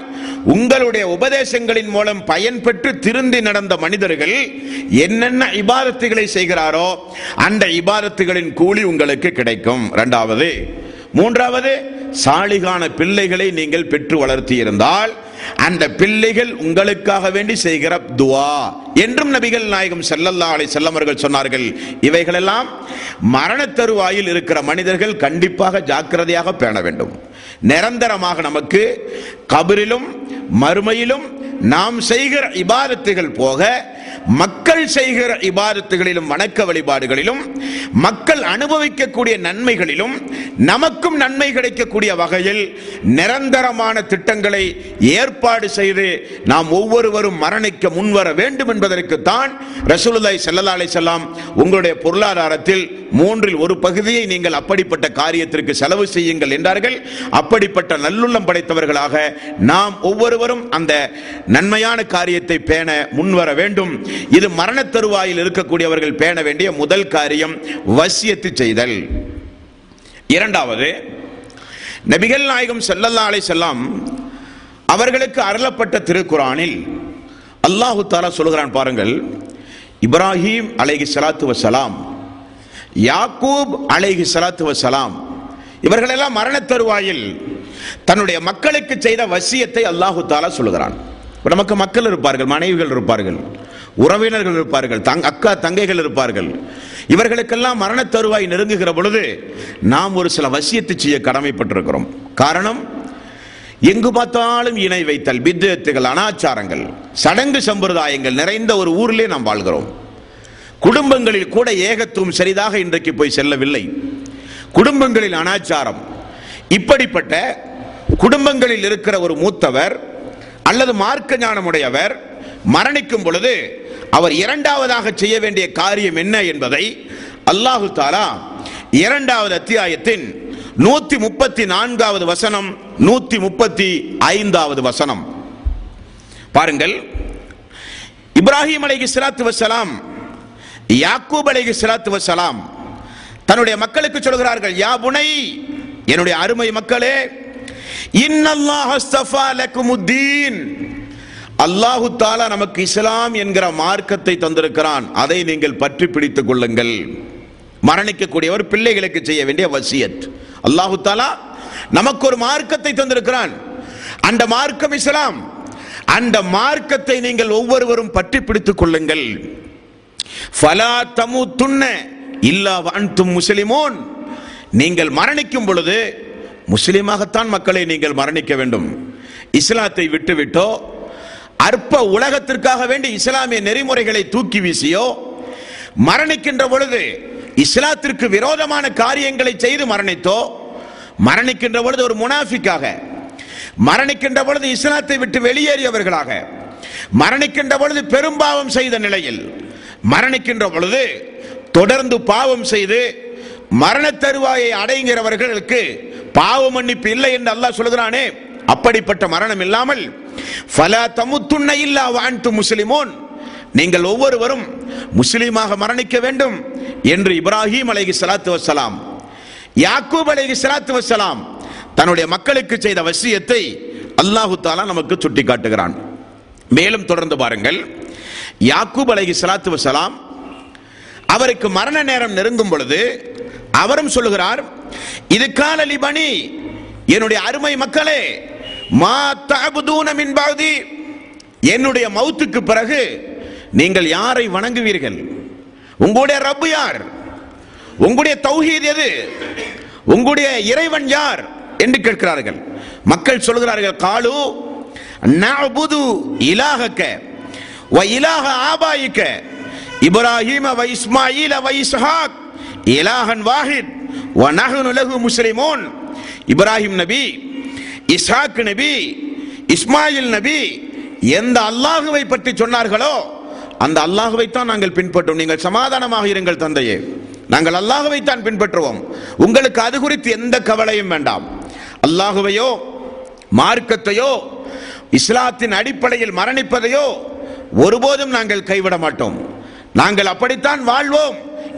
Speaker 1: உங்களுடைய உபதேசங்களின் மூலம் பயன் பெற்று திருந்தி நடந்த மனிதர்கள் என்னென்ன இபாதத்துகளை செய்கிறாரோ அந்த இபாதத்துகளின் கூலி உங்களுக்கு கிடைக்கும். இரண்டாவது. மூன்றாவது சாலிகான பிள்ளைகளை நீங்கள் பெற்று வளர்த்தியிருந்தால் அந்த பிள்ளைகள் உங்களுக்காக வேண்டி செய்கிற துவா. என்றும் நபிகள் நாயகம் செல்லல்லா அலை செல்லமர்கள் சொன்னார்கள் இவைகளெல்லாம் மரண தருவாயில் இருக்கிற மனிதர்கள் கண்டிப்பாக ஜாக்கிரதையாக பேண வேண்டும். நிரந்தரமாக நமக்கு கபரிலும் மறுமையிலும் நாம் செய்கிற இபாதத்துகள் போக மக்கள் செய்கிற இபாதத்துகளிலும் வணக்க வழிபாடுகளிலும் மக்கள் அனுபவிக்கக்கூடிய நன்மைகளிலும் நமக்கும் நன்மை கிடைக்கக்கூடிய வகையில் நிரந்தரமான திட்டங்களை ஏற்பாடு செய்து நாம் ஒவ்வொருவரும் மரணிக்க முன்வர வேண்டும் என்பதற்குத்தான் ரசூலுல்லாய் செல்லல்லா அலை செல்லாம் உங்களுடைய பொருளாதாரத்தில் மூன்றில் ஒரு பகுதியை நீங்கள் அப்படிப்பட்ட காரியத்திற்கு செலவு செய்யுங்கள் என்றார்கள். அப்படிப்பட்ட நல்லுள்ளம் படைத்தவர்களாக நாம் ஒவ்வொருவரும் அந்த நன்மையான காரியத்தை பேண முன்வர வேண்டும். இது மரண தருவாயில் இருக்கக்கூடியவர்கள் பேண வேண்டிய முதல் காரியம் வசியத்து செய்தல். இரண்டாவது நபிகள் நாயகம் செல்லல்லா அலை செல்லாம் அவர்களுக்கு அருளப்பட்ட திருக்குறானில் அல்லாஹு தாலா சொல்கிறான் பாருங்கள் இப்ராஹிம் அலைஹி சலாத்து வசலாம் யாக்கூப் அலைஹி சலாத்து வசலாம் இவர்களெல்லாம் மரண தருவாயில் தன்னுடைய மக்களுக்கு செய்த வசியத்தை அல்லாஹு தாலா சொல்கிறான். நமக்கு மக்கள் இருப்பார்கள் மனைவிகள் இருப்பார்கள். உறவினர்கள் இருப்பார்கள் தங் அக்கா தங்கைகள் இருப்பார்கள். இவர்களுக்கெல்லாம் மரண தருவாய் நெருங்குகிற பொழுது நாம் ஒரு சில வசியத்தை செய்ய கடமைப்பட்டிருக்கிறோம். காரணம் எங்கு பார்த்தாலும் இணை வைத்தல் பித்தத்துகள் அனாச்சாரங்கள் சடங்கு சம்பிரதாயங்கள் நிறைந்த ஒரு ஊரிலே நாம் வாழ்கிறோம். குடும்பங்களில் கூட ஏகத்துவம் சரிதாக இன்றைக்கு போய் செல்லவில்லை. குடும்பங்களில் அனாச்சாரம். இப்படிப்பட்ட குடும்பங்களில் இருக்கிற ஒரு மூத்தவர் அல்லது மார்க்க ஞானமுடையவர் மரணிக்கும் பொழுது அவர் இரண்டாவதாக செய்ய வேண்டிய காரியம் என்ன என்பதை அல்லாஹு தாலா இரண்டாவது அத்தியாயத்தின் நூத்தி முப்பத்தி நான்காவது வசனம் நூத்தி முப்பத்தி ஐந்தாவது வசனம். பாருங்கள். இப்ராஹிம் அலைகி ஸலாத்து வசலாம் யாக்கூப் அலைகி ஸலாத்து வசலாம் தன்னுடைய மக்களுக்கு சொல்கிறார்கள் யா புனை என்னுடைய அருமை மக்களே இன்னல்லாஹ் அஸ்தஃபா லக்குமுத்தீன் அல்லாஹு தாலா நமக்கு இஸ்லாம் என்கிற மார்க்கத்தை தந்திருக்கிறான். அதை நீங்கள் பற்றி பிடித்துக் கொள்ளுங்கள். மரணிக்கக்கூடியவர் பிள்ளைகளுக்கு செய்ய வேண்டிய வசியத். அல்லாஹு தாலா நமக்கு ஒரு மார்க்கத்தை தந்திருக்கிறான். அந்த மார்க்கம் இஸ்லாம். அந்த மார்க்கத்தை நீங்கள் ஒவ்வொருவரும் பற்றி பிடித்துக் கொள்ளுங்கள். ஃபலா தமுத்துன்ன இல்லா அன்தும் முஸ்லிமோன். நீங்கள் மரணிக்கும் பொழுது முஸ்லீமாகத்தான் மக்களை நீங்கள் மரணிக்க வேண்டும். இஸ்லாத்தை விட்டுவிட்டோ அற்ப உலகத்திற்காக வேண்டி இஸ்லாமிய நெறிமுறைகளை தூக்கி வீசியோ மரணிக்கின்ற பொழுது இஸ்லாத்திற்கு விரோதமான காரியங்களை செய்து மரணித்தோ மரணிக்கின்ற பொழுது ஒரு முனாஃபிக்காக மரணிக்கின்ற பொழுது இஸ்லாத்தை விட்டு வெளியேறியவர்களாக மரணிக்கின்ற பொழுது பெரும்பாவம் செய்த நிலையில் மரணிக்கின்ற பொழுது தொடர்ந்து பாவம் செய்து மரண தருவாயை அடைகிறவர்களுக்கு பாவ மன்னிப்பு இல்லை என்று அல்லாஹ் சொல்கிறானே அப்படிப்பட்ட மரணம் இல்லாமல் ஃபலா தமுத்துண்ண இல்லா வான்து முஸ்லிமோன். நீங்கள் ஒவ்வொருவரும் முஸ்லீமாக மரணிக்க வேண்டும் என்று இப்ராஹிம் அலைகி சலாத்து வசலாம் யாக்கூப் அலைகி சலாத்து வசலாம் தன்னுடைய மக்களுக்கு செய்த வசியத்தை அல்லாஹு தாலா நமக்கு சுட்டி காட்டுகிறான். மேலும் தொடர்ந்து பாருங்கள். யாக்கூப் அலைகி சலாத்து வசலாம் அவருக்கு மரண நேரம் நெருங்கும் பொழுது அவரும் சொல்லுகிறார் இது காலலி பணி என்னுடைய அருமை மக்களே மா தஅபுதூன மின் என்னுடைய மௌத்துக்கு பிறகு நீங்கள் யாரை வணங்குவீர்கள்? உங்களுடைய ரப்பு யார்? உங்களுடைய தௌஹீத் எது? உங்களுடைய இறைவன் யார்? என்று கேட்கிறார்கள். மக்கள் சொல்கிறார்கள் காலு நபுது இலாகக்க வ இலாக ஆபாயிக்க இப்ராஹிம வ இஸ்மாயில் வ இஸ்ஹாக் இலாஹன் வாஹித் வ நஹனு லஹு முஸ்லிமூன். இப்ராஹிம் நபி இஸ்ஹாக் நபி இஸ்மாயில் நபி எந்த அல்லாஹுவை பற்றி சொன்னார்களோ அந்த அல்லாஹுவை தான் நாங்கள் பின்பற்றும் நீங்கள் சமாதானமாக இருங்கள் தந்தையே. நாங்கள் அல்லாஹுவை தான் பின்பற்றுவோம். உங்களுக்கு அது குறித்து எந்த கவலையும் வேண்டாம். அல்லாஹுவையோ மார்க்கத்தையோ இஸ்லாத்தின் அடிப்படையில் மரணிப்பதையோ ஒருபோதும் நாங்கள் கைவிட மாட்டோம். நாங்கள் அப்படித்தான் வாழ்வோம்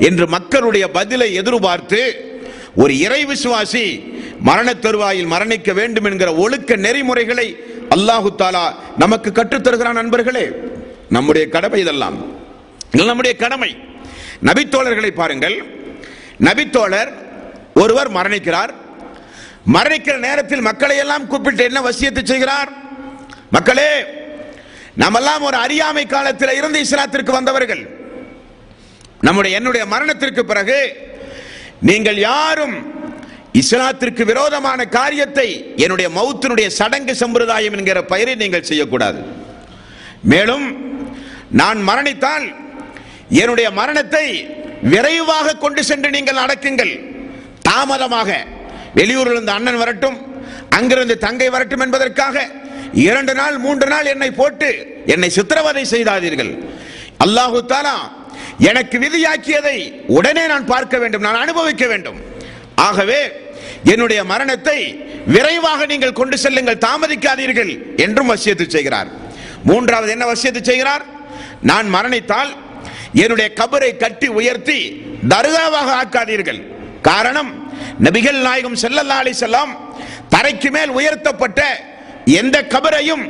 Speaker 1: என்று மக்களுடைய பதிலை எதிர்பார்த்து ஒரு இறை விசுவாசி மரண தருவாயில் மரணிக்க வேண்டும் என்கிற ஒழுக்க நெறிமுறைகளை அல்லாஹு தாலா நமக்கு கற்றுத்தருகிறான் நண்பர்களே. நம்முடைய கடமை இதெல்லாம். நம்முடைய கடமை. நபித்தோழர்களை பாருங்கள். நபித்தோழர் ஒருவர் மரணிக்கிறார். மரணிக்கிற நேரத்தில் மக்களை எல்லாம் கூப்பிட்டு என்ன வசியத்தை செய்கிறார்? மக்களே நம்மெல்லாம் ஒரு அறியாமை காலத்தில் இருந்து இஸ்லாத்திற்கு வந்தவர்கள். நம்முடைய என்னுடைய மரணத்திற்கு பிறகு நீங்கள் யாரும் இஸ்லாத்திற்கு விரோதமான காரியத்தை என்னுடைய மௌத்தினுடைய சடங்கு சம்பிரதாயம் என்கிற பெயரை நீங்கள் செய்யக்கூடாது. மேலும் நான் மரணித்தால் என்னுடைய மரணத்தை விரைவாக கொண்டு சென்று நீங்கள் அடக்குங்கள். தாமதமாக. வெளியூரில் இருந்து அண்ணன் வரட்டும் அங்கிருந்து தங்கை வரட்டும் என்பதற்காக இரண்டு நாள் மூன்று நாள் என்னை போட்டு என்னை சித்திரவதை செய்தாதீர்கள். அல்லாஹு தாலா எனக்கு விதியாக்கியதை உடனே நான் பார்க்க வேண்டும் நான் அனுபவிக்க வேண்டும். ஆகவே என்னுடைய மரணத்தை விரைவாக நீங்கள் கொண்டு செல்லுங்கள் தாமதிக்காதீர்கள் என்றும் வசியத்து செய்கிறார். மூன்றாவது என்ன வசியத்து செய்கிறார்? நான் மரணித்தால் என்னுடைய கபரை கட்டி உயர்த்தி தர்காவாக ஆக்காதீர்கள். காரணம் நபிகள் நாயகம் செல்லல்லா அலைஹி செல்லாம் தரைக்கு மேல் உயர்த்தப்பட்ட எந்த கபரையும்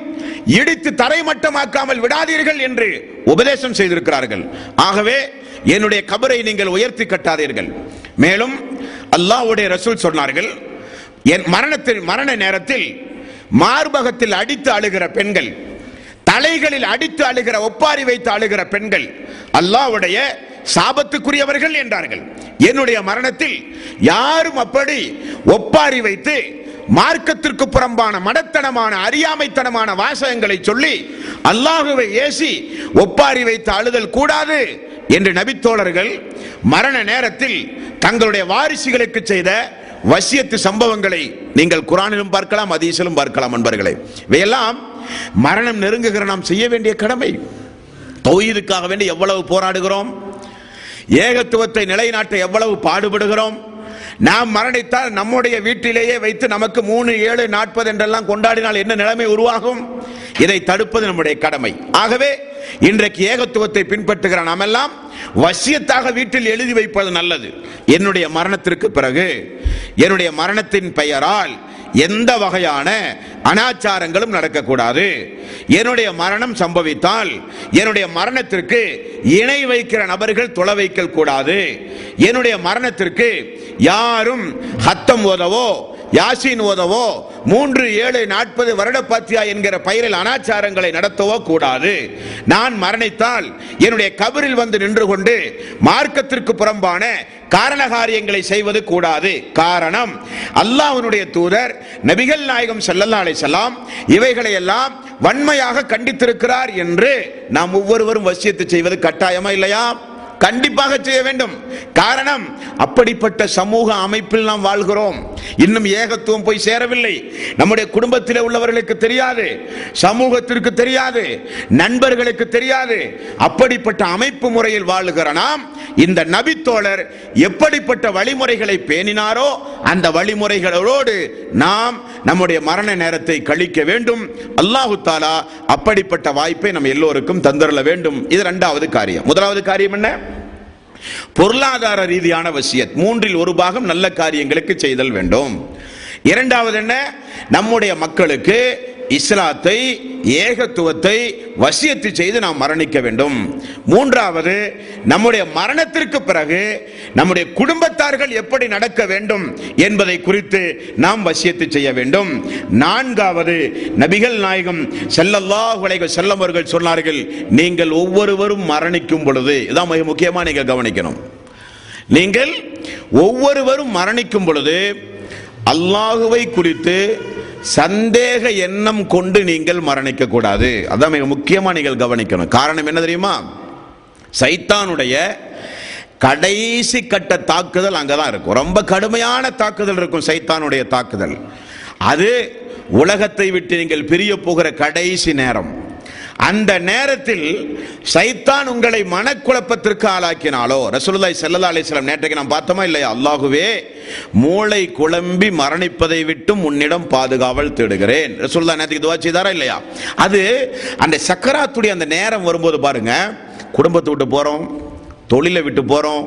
Speaker 1: இடித்து தரைமட்டமாக்காமல் விடாதீர்கள் என்று உபதேசம் செய்திருக்கிறார்கள். ஆகவே என்னுடைய கபரை நீங்கள் உயர்த்தி கட்டாதீர்கள். மேலும் அல்லாஹ்வுடைய ரசூல் சொன்னார்கள் என் மரணத்தில் மரண நேரத்தில் மார்பகத்தில் அடித்து அழுகிற பெண்கள் தலைகளில் அடித்து அழுகிற ஒப்பாரி வைத்து அழுகிற பெண்கள் அல்லாஹ்வுடைய சாபத்துக்குரியவர்கள் என்றார்கள். என்னுடைய மரணத்தில் யாரும் அப்படி ஒப்பாரி வைத்து மார்க்கத்திற்கு புறம்பான மடத்தனமான அறியாமைத்தனமான வாசகங்களை சொல்லி அல்லாஹுவை ஏசி ஒப்பாரி வைத்து அழுதல் கூடாது என்று நபித்தோழர்கள் மரண நேரத்தில் தங்களுடைய வாரிசுகளுக்கு செய்த வசியத்து சம்பவங்களை நீங்கள் குரானிலும் பார்க்கலாம் அதீசிலும் பார்க்கலாம் அன்பர்களே இவையெல்லாம் மரணம் நெருங்குகிற நாம் செய்ய வேண்டிய கடமை. தௌஹீதுக்காக வேண்டி எவ்வளவு போராடுகிறோம்? ஏகத்துவத்தை நிலைநாட்ட எவ்வளவு பாடுபடுகிறோம்? நாம் மரணித்தால் நம்முடைய வீட்டிலேயே வைத்து நமக்கு மூணு ஏழு நாற்பது என்றெல்லாம் கொண்டாடினால் என்ன நிலைமை உருவாகும்? இதை தடுப்பது நம்முடைய கடமை. ஆகவே இன்றைக்கு ஏகத்துவத்தை பின்பற்றுகிற நாமெல்லாம் வசியத்தாக வீட்டில் எழுதி வைப்பது நல்லது. என்னுடைய மரணத்திற்கு பிறகு என்னுடைய மரணத்தின் பெயரால் எந்த வகையான அனாச்சாரங்களும் நடக்கக்கூடாது. என்னுடைய மரணம் சம்பவித்தால் என்னுடைய மரணத்திற்கு இணை வைக்கிற நபர்கள் தொலை வைக்கல் கூடாது என்னுடைய மரணத்திற்கு யாரும் ஹத்தம் ஓதவோ யாசின் ஓதவோ மூன்று ஏழு நாற்பது வருட பாத்தியா என்கிற பெயரில் அனாச்சாரங்களை நடத்தவோ கூடாது. நான் மரணித்தால் என்னுடைய கபரில் வந்து நின்று கொண்டு மார்க்கத்திற்கு புறம்பான காரண காரியங்களை செய்வது கூடாது. காரணம் அல்லாஹனுடைய தூதர் நபிகள் நாயகம் செல்லல்லா அலைஹி வஸல்லம் இவைகளை எல்லாம் வன்மையாக கண்டித்திருக்கிறார் என்று நாம் ஒவ்வொருவரும் வசியத்தை செய்வது கட்டாயமா இல்லையா? கண்டிப்பாக செய்ய வேண்டும். காரணம் அப்படிப்பட்ட சமூக அமைப்பில் நாம் வாழ்கிறோம். இன்னும் ஏகத்துவம் போய் சேரவில்லை. நம்முடைய குடும்பத்தில் உள்ளவர்களுக்கு தெரியாது. சமூகத்திற்கு தெரியாது. நண்பர்களுக்கு தெரியாது. அப்படிப்பட்ட அமைப்பு முறையில் வாழுகிற நாம் இந்த நபித்தோழர் எப்படிப்பட்ட வழிமுறைகளை பேணினாரோ அந்த வழிமுறைகளோடு நாம் நம்முடைய மரண நேரத்தை கழிக்க வேண்டும். அல்லாஹு தாலா அப்படிப்பட்ட வாய்ப்பை நம்ம எல்லோருக்கும் தந்தரல வேண்டும். இது இரண்டாவது காரியம். முதலாவது காரியம் என்ன? பொருளாதார ரீதியான வசியத். மூன்றில் ஒரு பாகம் நல்ல காரியங்களுக்கு செய்தல் வேண்டும். இரண்டாவது என்ன? நம்முடைய மக்களுக்கு இஸ்லாத்தை ஏகத்துவத்தை வசியத்து செய்து நாம் மரணிக்க வேண்டும். மூன்றாவது நம்முடைய மரணத்திற்கு பிறகு நம்முடைய குடும்பத்தார்கள் எப்படி நடக்க வேண்டும் என்பதை குறித்து நாம் வசியத்து செய்ய வேண்டும். நான்காவது நபிகள் நாயகம் செல்லல்லா உலக செல்லம் அவர்கள் சொன்னார்கள் நீங்கள் ஒவ்வொருவரும் மரணிக்கும் பொழுது இதான் மிக முக்கியமாக நீங்கள் கவனிக்கணும். நீங்கள் ஒவ்வொருவரும் மரணிக்கும் பொழுது அல்லாஹுவை குறித்து சந்தேக எண்ணம் கொண்டு நீங்கள் மரணிக்க கூடாது. அதான் மிக முக்கியமா நீங்கள் கவனிக்கணும். காரணம் என்ன தெரியுமா? சைத்தானுடைய கடைசி கட்ட தாக்குதல் அங்கதான் இருக்கும். ரொம்ப கடுமையான தாக்குதல் இருக்கும் சைத்தானுடைய தாக்குதல். அது உலகத்தை விட்டு நீங்கள் பிரிய போகிற கடைசி நேரம். அந்த நேரத்தில் சைத்தான் உங்களை மனக்குழப்பத்திற்கு ஆளாக்கினாலோ ரசூலுல்லாஹி செல்லதா அலிஸ்லாம் நேற்றைக்கு நாம் பார்த்தோமா இல்லையா? அல்லாஹுவே மூளை குழம்பி மரணிப்பதை விட்டும் உன்னிடம் பாதுகாவல் தேடுகிறேன். ரசூலுல்லாஹ் நேற்றுக்கு துவா செய்தாரா இல்லையா? அது அந்த சக்கராத்துடைய அந்த நேரம் வரும்போது பாருங்க குடும்பத்தை விட்டு போறோம். தொழிலை விட்டு போகிறோம்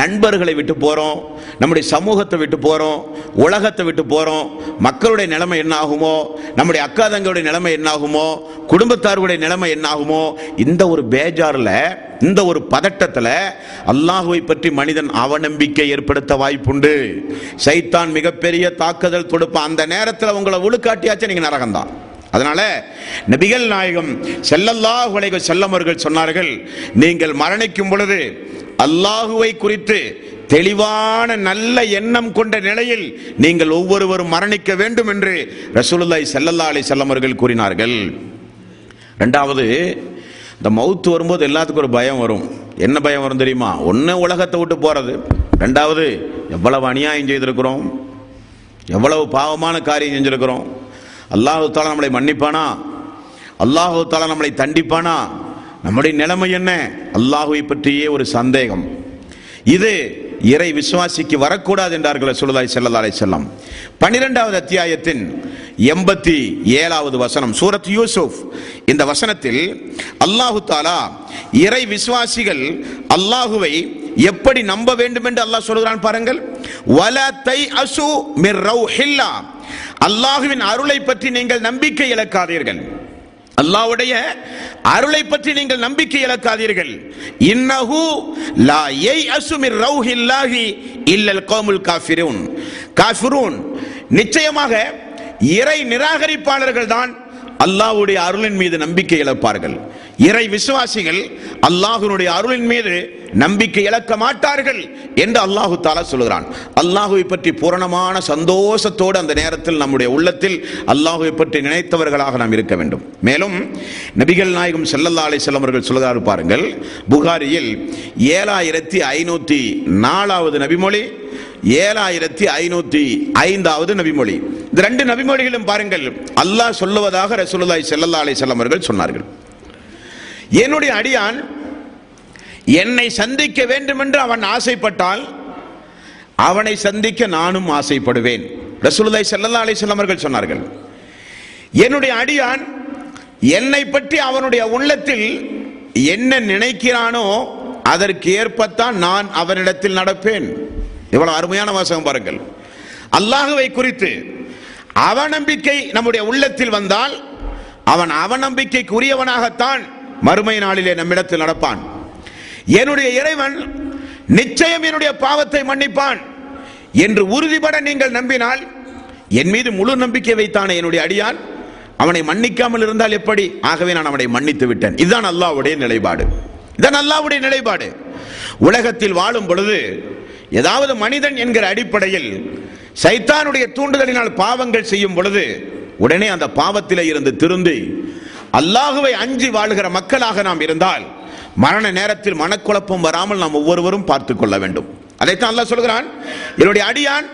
Speaker 1: நண்பர்களை விட்டு போகிறோம் நம்முடைய சமூகத்தை விட்டு போகிறோம் உலகத்தை விட்டு போகிறோம் மக்களுடைய நிலைமை என்ன ஆகுமோ நம்முடைய அக்காதங்களுடைய நிலைமை என்ன ஆகுமோ குடும்பத்தாருடைய நிலைமை என்ன ஆகுமோ இந்த ஒரு பேஜாரில் இந்த ஒரு பதட்டத்தில் அல்லாஹுவை பற்றி மனிதன் அவநம்பிக்கை ஏற்படுத்த வாய்ப்புண்டு. சைத்தான் மிகப்பெரிய தாக்குதல் தொடுப்பான். அந்த நேரத்தில் உங்களை உழுக்காட்டியாச்சும் நீங்கள் நரகம்தான். அதனால நபிகள் நாயகம் செல்லல்லாஹு அலைஹி செல்லமர்கள் சொன்னார்கள் நீங்கள் மரணிக்கும் பொழுது அல்லாஹுவை குறித்து தெளிவான நல்ல எண்ணம் கொண்ட நிலையில் நீங்கள் ஒவ்வொருவரும் மரணிக்க வேண்டும் என்று ரசூலுல்லாய் செல்லல்லா அலி செல்லமர்கள் கூறினார்கள். ரெண்டாவது இந்த மவுத்து வரும்போது எல்லாத்துக்கும் ஒரு பயம் வரும். என்ன பயம் வரும் தெரியுமா? ஒன்று உலகத்தை விட்டு போகிறது ரெண்டாவது எவ்வளவு அநியாயம் செய்திருக்கிறோம். எவ்வளவு பாவமான காரியம் செஞ்சிருக்கிறோம். அல்லாஹு தாலா நம்மளை மன்னிப்பானா? அல்லாஹு தாலா நம்மளை தண்டிப்பானா? நம்முடைய நிலைமை என்ன? அல்லாஹுவை பற்றியே ஒரு சந்தேகம். இது இறை விசுவாசிக்கு வரக்கூடாது என்றார்கள் சொல்லுதாய் செல்லதாலை செல்லம் பனிரெண்டாவது அத்தியாயத்தின் எண்பத்தி ஏழாவது வசனம் சூரத் யூசுப் இந்த வசனத்தில் அல்லாஹு தாலா இறை விசுவாசிகள் அல்லாஹுவை எப்படி நம்ப வேண்டும் என்று அல்லாஹ் சொல்கிறான் பாருங்கள். வல தை அசு மிர் ஹில்லா அல்லாஹுவின் அருளை பற்றி நீங்கள் நம்பிக்கை இழக்காதீர்கள். அல்லாவுடைய அருளை பற்றி நீங்கள் நம்பிக்கை இழக்காதீர்கள். இன்னஹு லா ஏய் அசுமிர் ரவுஹில்லாஹி இல்லல் கோமுல் காஃபிரூன். காஃபிரூன் நிச்சயமாக இறை நிராகரிப்பாளர்கள் தான் அல்லாவுடைய அருளின் மீது நம்பிக்கை இழப்பார்கள். இறை விசுவாசிகள் அல்லாஹுனுடைய அருளின் மீது நம்பிக்கை இழக்க மாட்டார்கள் என்று அல்லாஹு தாலா சொல்கிறான் அல்லாஹுவை பற்றி பூரணமான சந்தோஷத்தோடு அந்த நேரத்தில் நம்முடைய உள்ளத்தில் அல்லாஹுவை பற்றி நினைத்தவர்களாக நாம் இருக்க வேண்டும். மேலும் நபிகள் நாயகம் செல்லல்லா அலை செல்லவர்கள் சொல்கிறார் பாருங்கள் புகாரியில் ஏழாயிரத்தி ஐநூற்றி நாலாவது நபிமொழி ஏழாயிரத்தி ஐநூத்தி ஐந்தாவது நபிமொழி. இந்த ரெண்டு நபிமொழிகளும் பாருங்கள் அல்லாஹ் சொல்லுவதாக ரசூலுல்லாய் செல்லல்லா அலை செல்லவர்கள் சொன்னார்கள். என்னுடைய அடியான் என்னை சந்திக்க வேண்டும் என்று அவன் ஆசைப்பட்டால் அவனை சந்திக்க நானும் ஆசைப்படுவேன். ரசூலுல்லாஹி ஸல்லல்லாஹு அலைஹி அவர்கள் சொன்னார்கள் என்னுடைய அடியான் என்னை பற்றி அவனுடைய உள்ளத்தில் என்ன நினைக்கிறானோ அதற்கு ஏற்பத்தான் நான் அவனிடத்தில் நடப்பேன். இவ்வளவு அருமையான வாசகம் பாருங்கள். அல்லாஹுவை குறித்து அவநம்பிக்கை நம்முடைய உள்ளத்தில் வந்தால் அவன் அவநம்பிக்கைக்குரியவனாகத்தான் மறுமை நாளிலே நம்மிடத்தில் நடப்பான். என்னுடைய இறைவன் நிச்சயம் என்னுடைய பாவத்தை மன்னிப்பான் என்று உறுதிபட நீங்கள் நம்பினால் என் மீது முழு நம்பிக்கை வைத்தான என்னுடைய அடியான். அவனை மன்னிக்காமல் இருந்தால் எப்படி? ஆகவே நான் அவனை மன்னித்து விட்டேன். இதுதான் அல்லாவுடைய நிலைப்பாடு. இதுதான் அல்லாவுடைய நிலைப்பாடு. உலகத்தில் வாழும் பொழுது ஏதாவது மனிதன் என்கிற அடிப்படையில் சைத்தானுடைய தூண்டுதலினால் பாவங்கள் செய்யும் பொழுது உடனே அந்த பாவத்திலே இருந்து திருந்தி அல்லாஹுவை அஞ்சி வாழ்கிற மக்களாக நாம் இருந்தால் மரண நேரத்தில் மனக்குழப்பம் வராமல் நாம் ஒவ்வொருவரும் பார்த்துக் கொள்ள வேண்டும். அதைத்தான் அல்லாஹ் சொல்கிறான் என்னுடைய அடியான்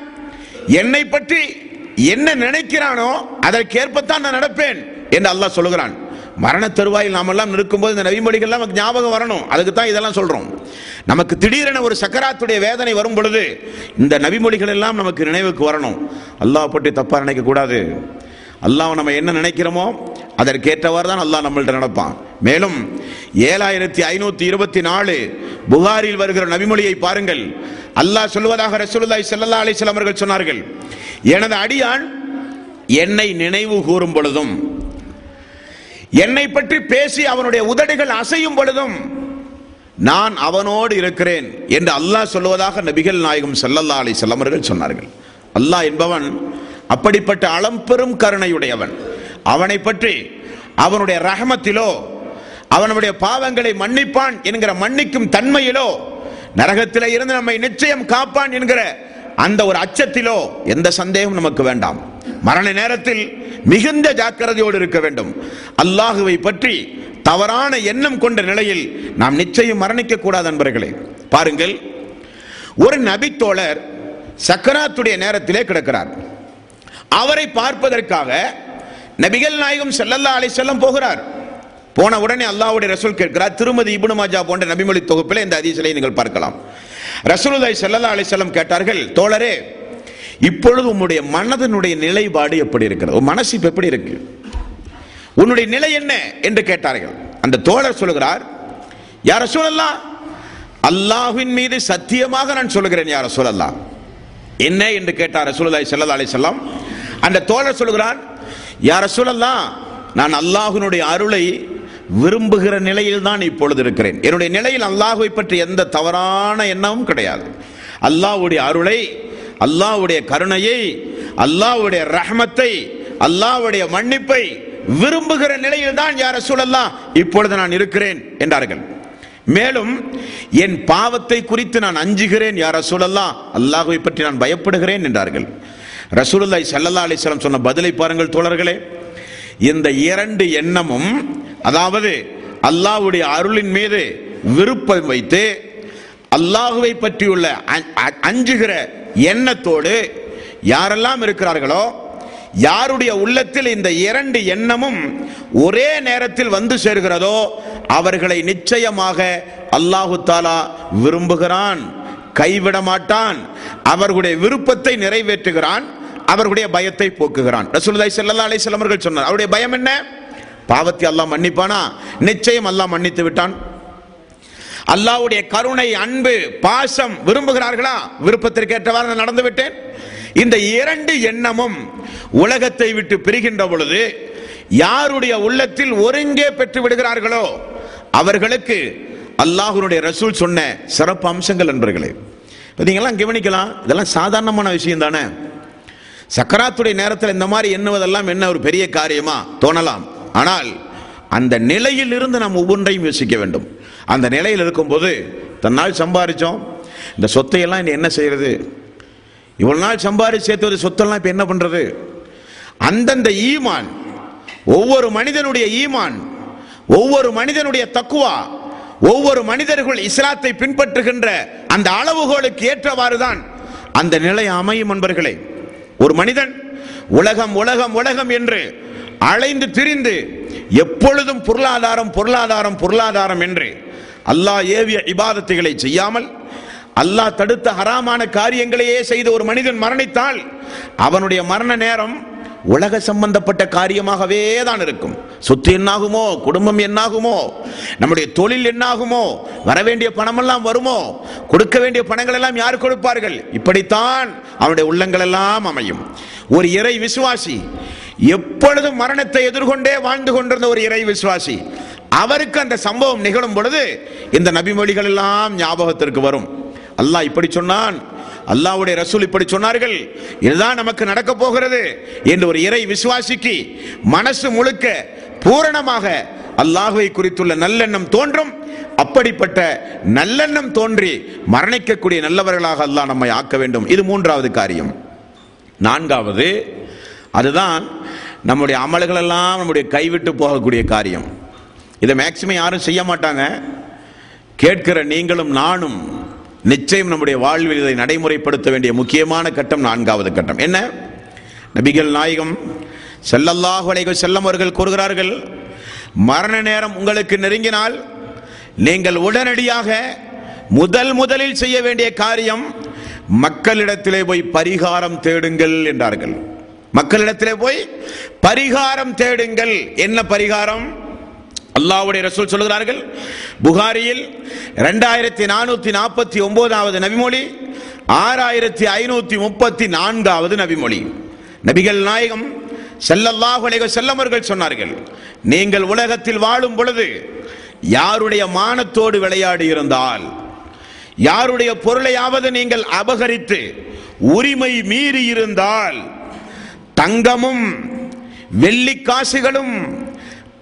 Speaker 1: என்னை பற்றி என்ன நினைக்கிறானோ அதற்கேற்பத்தான் நான் நடப்பேன் என்று அல்லாஹ் சொல்லுகிறான். மரண தருவாயில் நாம் எல்லாம் இருக்கும்போது இந்த நவிமொழிகள்லாம் நமக்கு ஞாபகம் வரணும். அதுக்கு தான் இதெல்லாம் சொல்கிறோம் நமக்கு திடீரென ஒரு சக்கராத்துடைய வேதனை வரும் பொழுது இந்த நவிமொழிகள் எல்லாம் நமக்கு நினைவுக்கு வரணும். அல்லாஹ் பற்றி தப்பாக நினைக்கக்கூடாது. அல்லாஹ் நம்ம என்ன நினைக்கிறோமோ அதற்கேற்றவாறு தான் அல்லாஹ் நம்மள்ட்ட நடப்பான். மேலும் ஏழாயிரத்தி ஐநூத்தி இருபத்தி நாலு புகாரில் வருகிற நபிமொழியை பாருங்கள். அல்லாஹ் சொல்வதாக ரசூலுல்லாய் ஸல்லல்லாஹு அலைஹி அவர்கள் சொன்னார்கள் எனது அடியான் என்னை நினைவு கூறும் பொழுதும் என்னை பற்றி பேசி அவனுடைய உதடுகள் அசையும் பொழுதும் நான் அவனோடு இருக்கிறேன் என்று அல்லாஹ் சொல்வதாக நபிகள் நாயகம் செல்லல்லா அலி செல்லமர்கள் சொன்னார்கள். அல்லாஹ் என்பவன் அப்படிப்பட்ட அளம்பெரும் கருணையுடையவன். அவனை பற்றி அவனுடைய ரஹமத்திலோ அவனுடைய பாவங்களை மன்னிப்பான் என்கிற மன்னிக்கும் தன்மையிலோ நரகத்திலே இருந்து நம்மை நிச்சயம் காப்பான் என்கிற அந்த ஒரு அச்சத்திலோ எந்த சந்தேகம் நமக்கு வேண்டாம். மரண நேரத்தில் மிகுந்த ஜாக்கிரதையோடு இருக்க வேண்டும். அல்லாஹுவை பற்றி தவறான எண்ணம் கொண்ட நிலையில் நாம் நிச்சயம் மரணிக்க கூடாது நண்பர்களே பாருங்கள் ஒரு நபித்தோழர் சக்கராத்துடைய நேரத்திலே கிடக்கிறார். அவரை பார்ப்பதற்காக நபிகள் நாயகம் செல்லல்லா அலை செல்லம் போகிறார். போன உடனே அல்லாவுடைய ரசூல் கேட்கிறார் திருமதி இபுனு மாஜா போன்ற நபிமொழி தொகுப்பில் இந்த அதிசலை நீங்கள் பார்க்கலாம். ரசூலுதாய் செல்லல்லா அலை செல்லம் கேட்டார்கள் தோழரே இப்பொழுது உம்முடைய மனதினுடைய நிலைப்பாடு எப்படி இருக்கிறது? மனசு இப்போ எப்படி இருக்கு? உன்னுடைய நிலை என்ன? என்று கேட்டார்கள். அந்த தோழர் சொல்லுகிறார் யார சொல்லலாம் அல்லாஹ்வின் மீது சத்தியமாக நான் சொல்லுகிறேன் யார சொல்லலாம் என்ன? என்று கேட்டார் ரசூலுல்லாஹி செல்லல்லா அலை செல்லம் அந்த தோழர் சொல்லுகிறார் யார சொல்லலாம் நான் அல்லாஹ்வினுடைய அருளை விரும்புகிற நிலையில் தான் இப்பொழுது இருக்கிறேன். என்னுடைய நிலையில் அல்லாஹுவை பற்றி எந்த தவறான எண்ணமும் கிடையாது. அல்லாஹ்வுடைய அருளை அல்லாஹுடைய கருணையை அல்லாஹுடைய ரஹமத்தை அல்லாஹ்வுடைய மன்னிப்பை விரும்புகிற நிலையில் தான் யார சூழல்லாம் இப்பொழுது நான் இருக்கிறேன் என்றார்கள். மேலும் என் பாவத்தை குறித்து நான் அஞ்சுகிறேன் யார சூழல்லாம் அல்லாஹுவை பற்றி நான் பயப்படுகிறேன் என்றார்கள். ரசூலுல்லாய் சல்லல்லா அலிஸ்லாம் சொன்ன பதிலை பாருங்கள் தோழர்களே. இந்த இரண்டு எண்ணமும் அதாவது அல்லாஹ்வுடைய அருளின் மீது விருப்பம் வைத்து அல்லாஹுவை பற்றியுள்ள அ- அஞ்சுகிற எண்ணத்தோடு யாரெல்லாம் இருக்கிறார்களோ யாருடைய உள்ளத்தில் இந்த இரண்டு எண்ணமும் ஒரே நேரத்தில் வந்து சேர்கிறதோ அவர்களை நிச்சயமாக அல்லாஹு தாலா விரும்புகிறான் கைவிட மாட்டான் அவர்களுடைய விருப்பத்தை நிறைவேற்றுகிறான் அவர்களுடைய பயத்தை போக்குகிறான். ரசூலுல்லாஹி ஸல்லல்லாஹு அலைஹி வஸல்லம் அவர்கள் சொன்னார். அவருடைய பயம் என்ன? பாவத்தை அல்லாஹ் மன்னிப்பானா? நிச்சயம் அல்லாஹ் மன்னித்து விட்டான். அல்லாஹ்வுடைய கருணை அன்பு பாசம் விரும்புகிறார்களா? விருப்பத்திற்கேற்றவாறு நான் நடந்து விட்டேன். இந்த இரண்டு எண்ணமும் உலகத்தை விட்டு பிரிகின்ற பொழுது யாருடைய உள்ளத்தில் ஒருங்கே பெற்று விடுகிறார்களோ அவர்களுக்கு அல்லாஹ்வுடைய ரசூல் சொன்ன சிறப்பு அம்சங்கள் நண்பர்களே பார்த்தீங்களா கவனிக்கலாம் இதெல்லாம் சாதாரணமான விஷயம் தானே. சக்கராத்துடைய நேரத்தில் இந்த மாதிரி எண்ணுவதெல்லாம் என்ன ஒரு பெரிய காரியமா? தோணலாம். ஆனால் அந்த நிலையில் இருந்து நாம் ஒவ்வொன்றையும் யோசிக்க வேண்டும். அந்த நிலையில் இருக்கும்போது தன்னால் சம்பாதிச்சோம் இந்த சொத்தையெல்லாம் இனி என்ன செய்யறது? இவ்வளவு நாள் சம்பாதிச்சு சேர்த்து சொத்தெல்லாம் இப்போ என்ன பண்றது? அந்தந்த ஈமான் ஒவ்வொரு மனிதனுடைய ஈமான் ஒவ்வொரு மனிதனுடைய தக்குவா ஒவ்வொரு மனிதர்கள் இஸ்லாத்தை பின்பற்றுகின்ற அந்த அளவுகோலுக்கு ஏற்றவாறுதான் அந்த நிலை அமையும் என்பர்களே ஒரு மனிதன் உலகம் உலகம் உலகம் என்று அலைந்து திரிந்து எப்பொழுதும் பொருளாதாரம் பொருளாதாரம் பொருளாதாரம் என்று அல்லாஹ் ஏவிய இபாதத்துகளை செய்யாமல் அல்லாஹ் தடுத்த ஹராமான காரியங்களையே செய்த ஒரு மனிதன் மரணித்தால் அவனுடைய மரண நேரம் உலக சம்பந்தப்பட்ட காரியமாகவே தான் இருக்கும். சொத்து என்னாகுமோ குடும்பம் என்னாகுமோ நம்முடைய தொழில் என்னாகுமோ வர வேண்டிய பணமெல்லாம் வருமோ கொடுக்க வேண்டிய பணங்கள் எல்லாம் யார் கொடுப்பார்கள்? இப்படித்தான் அவனுடைய உள்ளங்கள் எல்லாம் அமையும். ஒரு இறை விசுவாசி எப்பொழுதும் மரணத்தை எதிர்கொண்டே வாழ்ந்து கொண்டிருந்த ஒரு இறை விசுவாசி அவருக்கு அந்த சம்பவம் நிகழும் பொழுது இந்த நபிமொழிகள் எல்லாம் ஞாபகத்திற்கு வரும். அல்லாஹ் இப்படி சொன்னான் அல்லாவுடைய ரசூல் இப்படி சொன்னார்கள். இதுதான் நமக்கு நடக்க போகிறது என்று ஒரு இறை விசுவாசிக்கு மனசு முழுக்க பூரணமாக அல்லாஹுவை குறித்துள்ள நல்லெண்ணம் தோன்றும். அப்படிப்பட்ட நல்லெண்ணம் தோன்றி மரணிக்கக்கூடிய நல்லவர்களாக அல்லாஹ் நம்மை ஆக்க வேண்டும். இது மூன்றாவது காரியம். நான்காவது அதுதான் நம்முடைய அமல்கள் எல்லாம் நம்முடைய கைவிட்டு போகக்கூடிய காரியம். இதை மேக்சிமம் யாரும் செய்ய மாட்டாங்க. கேட்கிற நீங்களும் நானும் நிச்சயம் நம்முடைய வாழ்வில் இதை நடைமுறைப்படுத்த வேண்டிய முக்கியமான கட்டம் நான்காவது கட்டம். என்ன? நபிகள் நாயகம் ஸல்லல்லாஹு அலைஹி செல்லம் அவர்கள் கூறுகிறார்கள் மரண நேரம் உங்களுக்கு நெருங்கினால் நீங்கள் உடனடியாக முதல் முதலில் செய்ய வேண்டிய காரியம் மக்களிடத்திலே போய் பரிகாரம் தேடுங்கள் என்றார்கள். மக்களிடத்திலே போய் பரிகாரம் தேடுங்கள். என்ன பரிகாரம்? அல்லாவுடைய ரசூல் சொல்கிறார்கள் புகாரியில் ரெண்டாயிரத்தி நானூத்தி நாற்பத்தி ஒன்பதாவது நபிமொழி ஆறாயிரத்தி ஐநூத்தி முப்பத்தி நான்காவது நபிமொழி. நபிகள் நாயகம் ஸல்லல்லாஹு அலைஹி செல்லமர்கள் சொன்னார்கள் நீங்கள் உலகத்தில் வாழும் பொழுது யாருடைய மானத்தோடு விளையாடி இருந்தால் யாருடைய பொருளையாவது நீங்கள் அபகரித்து உரிமை மீறி இருந்தால் தங்கமும் வெள்ளி காசுகளும்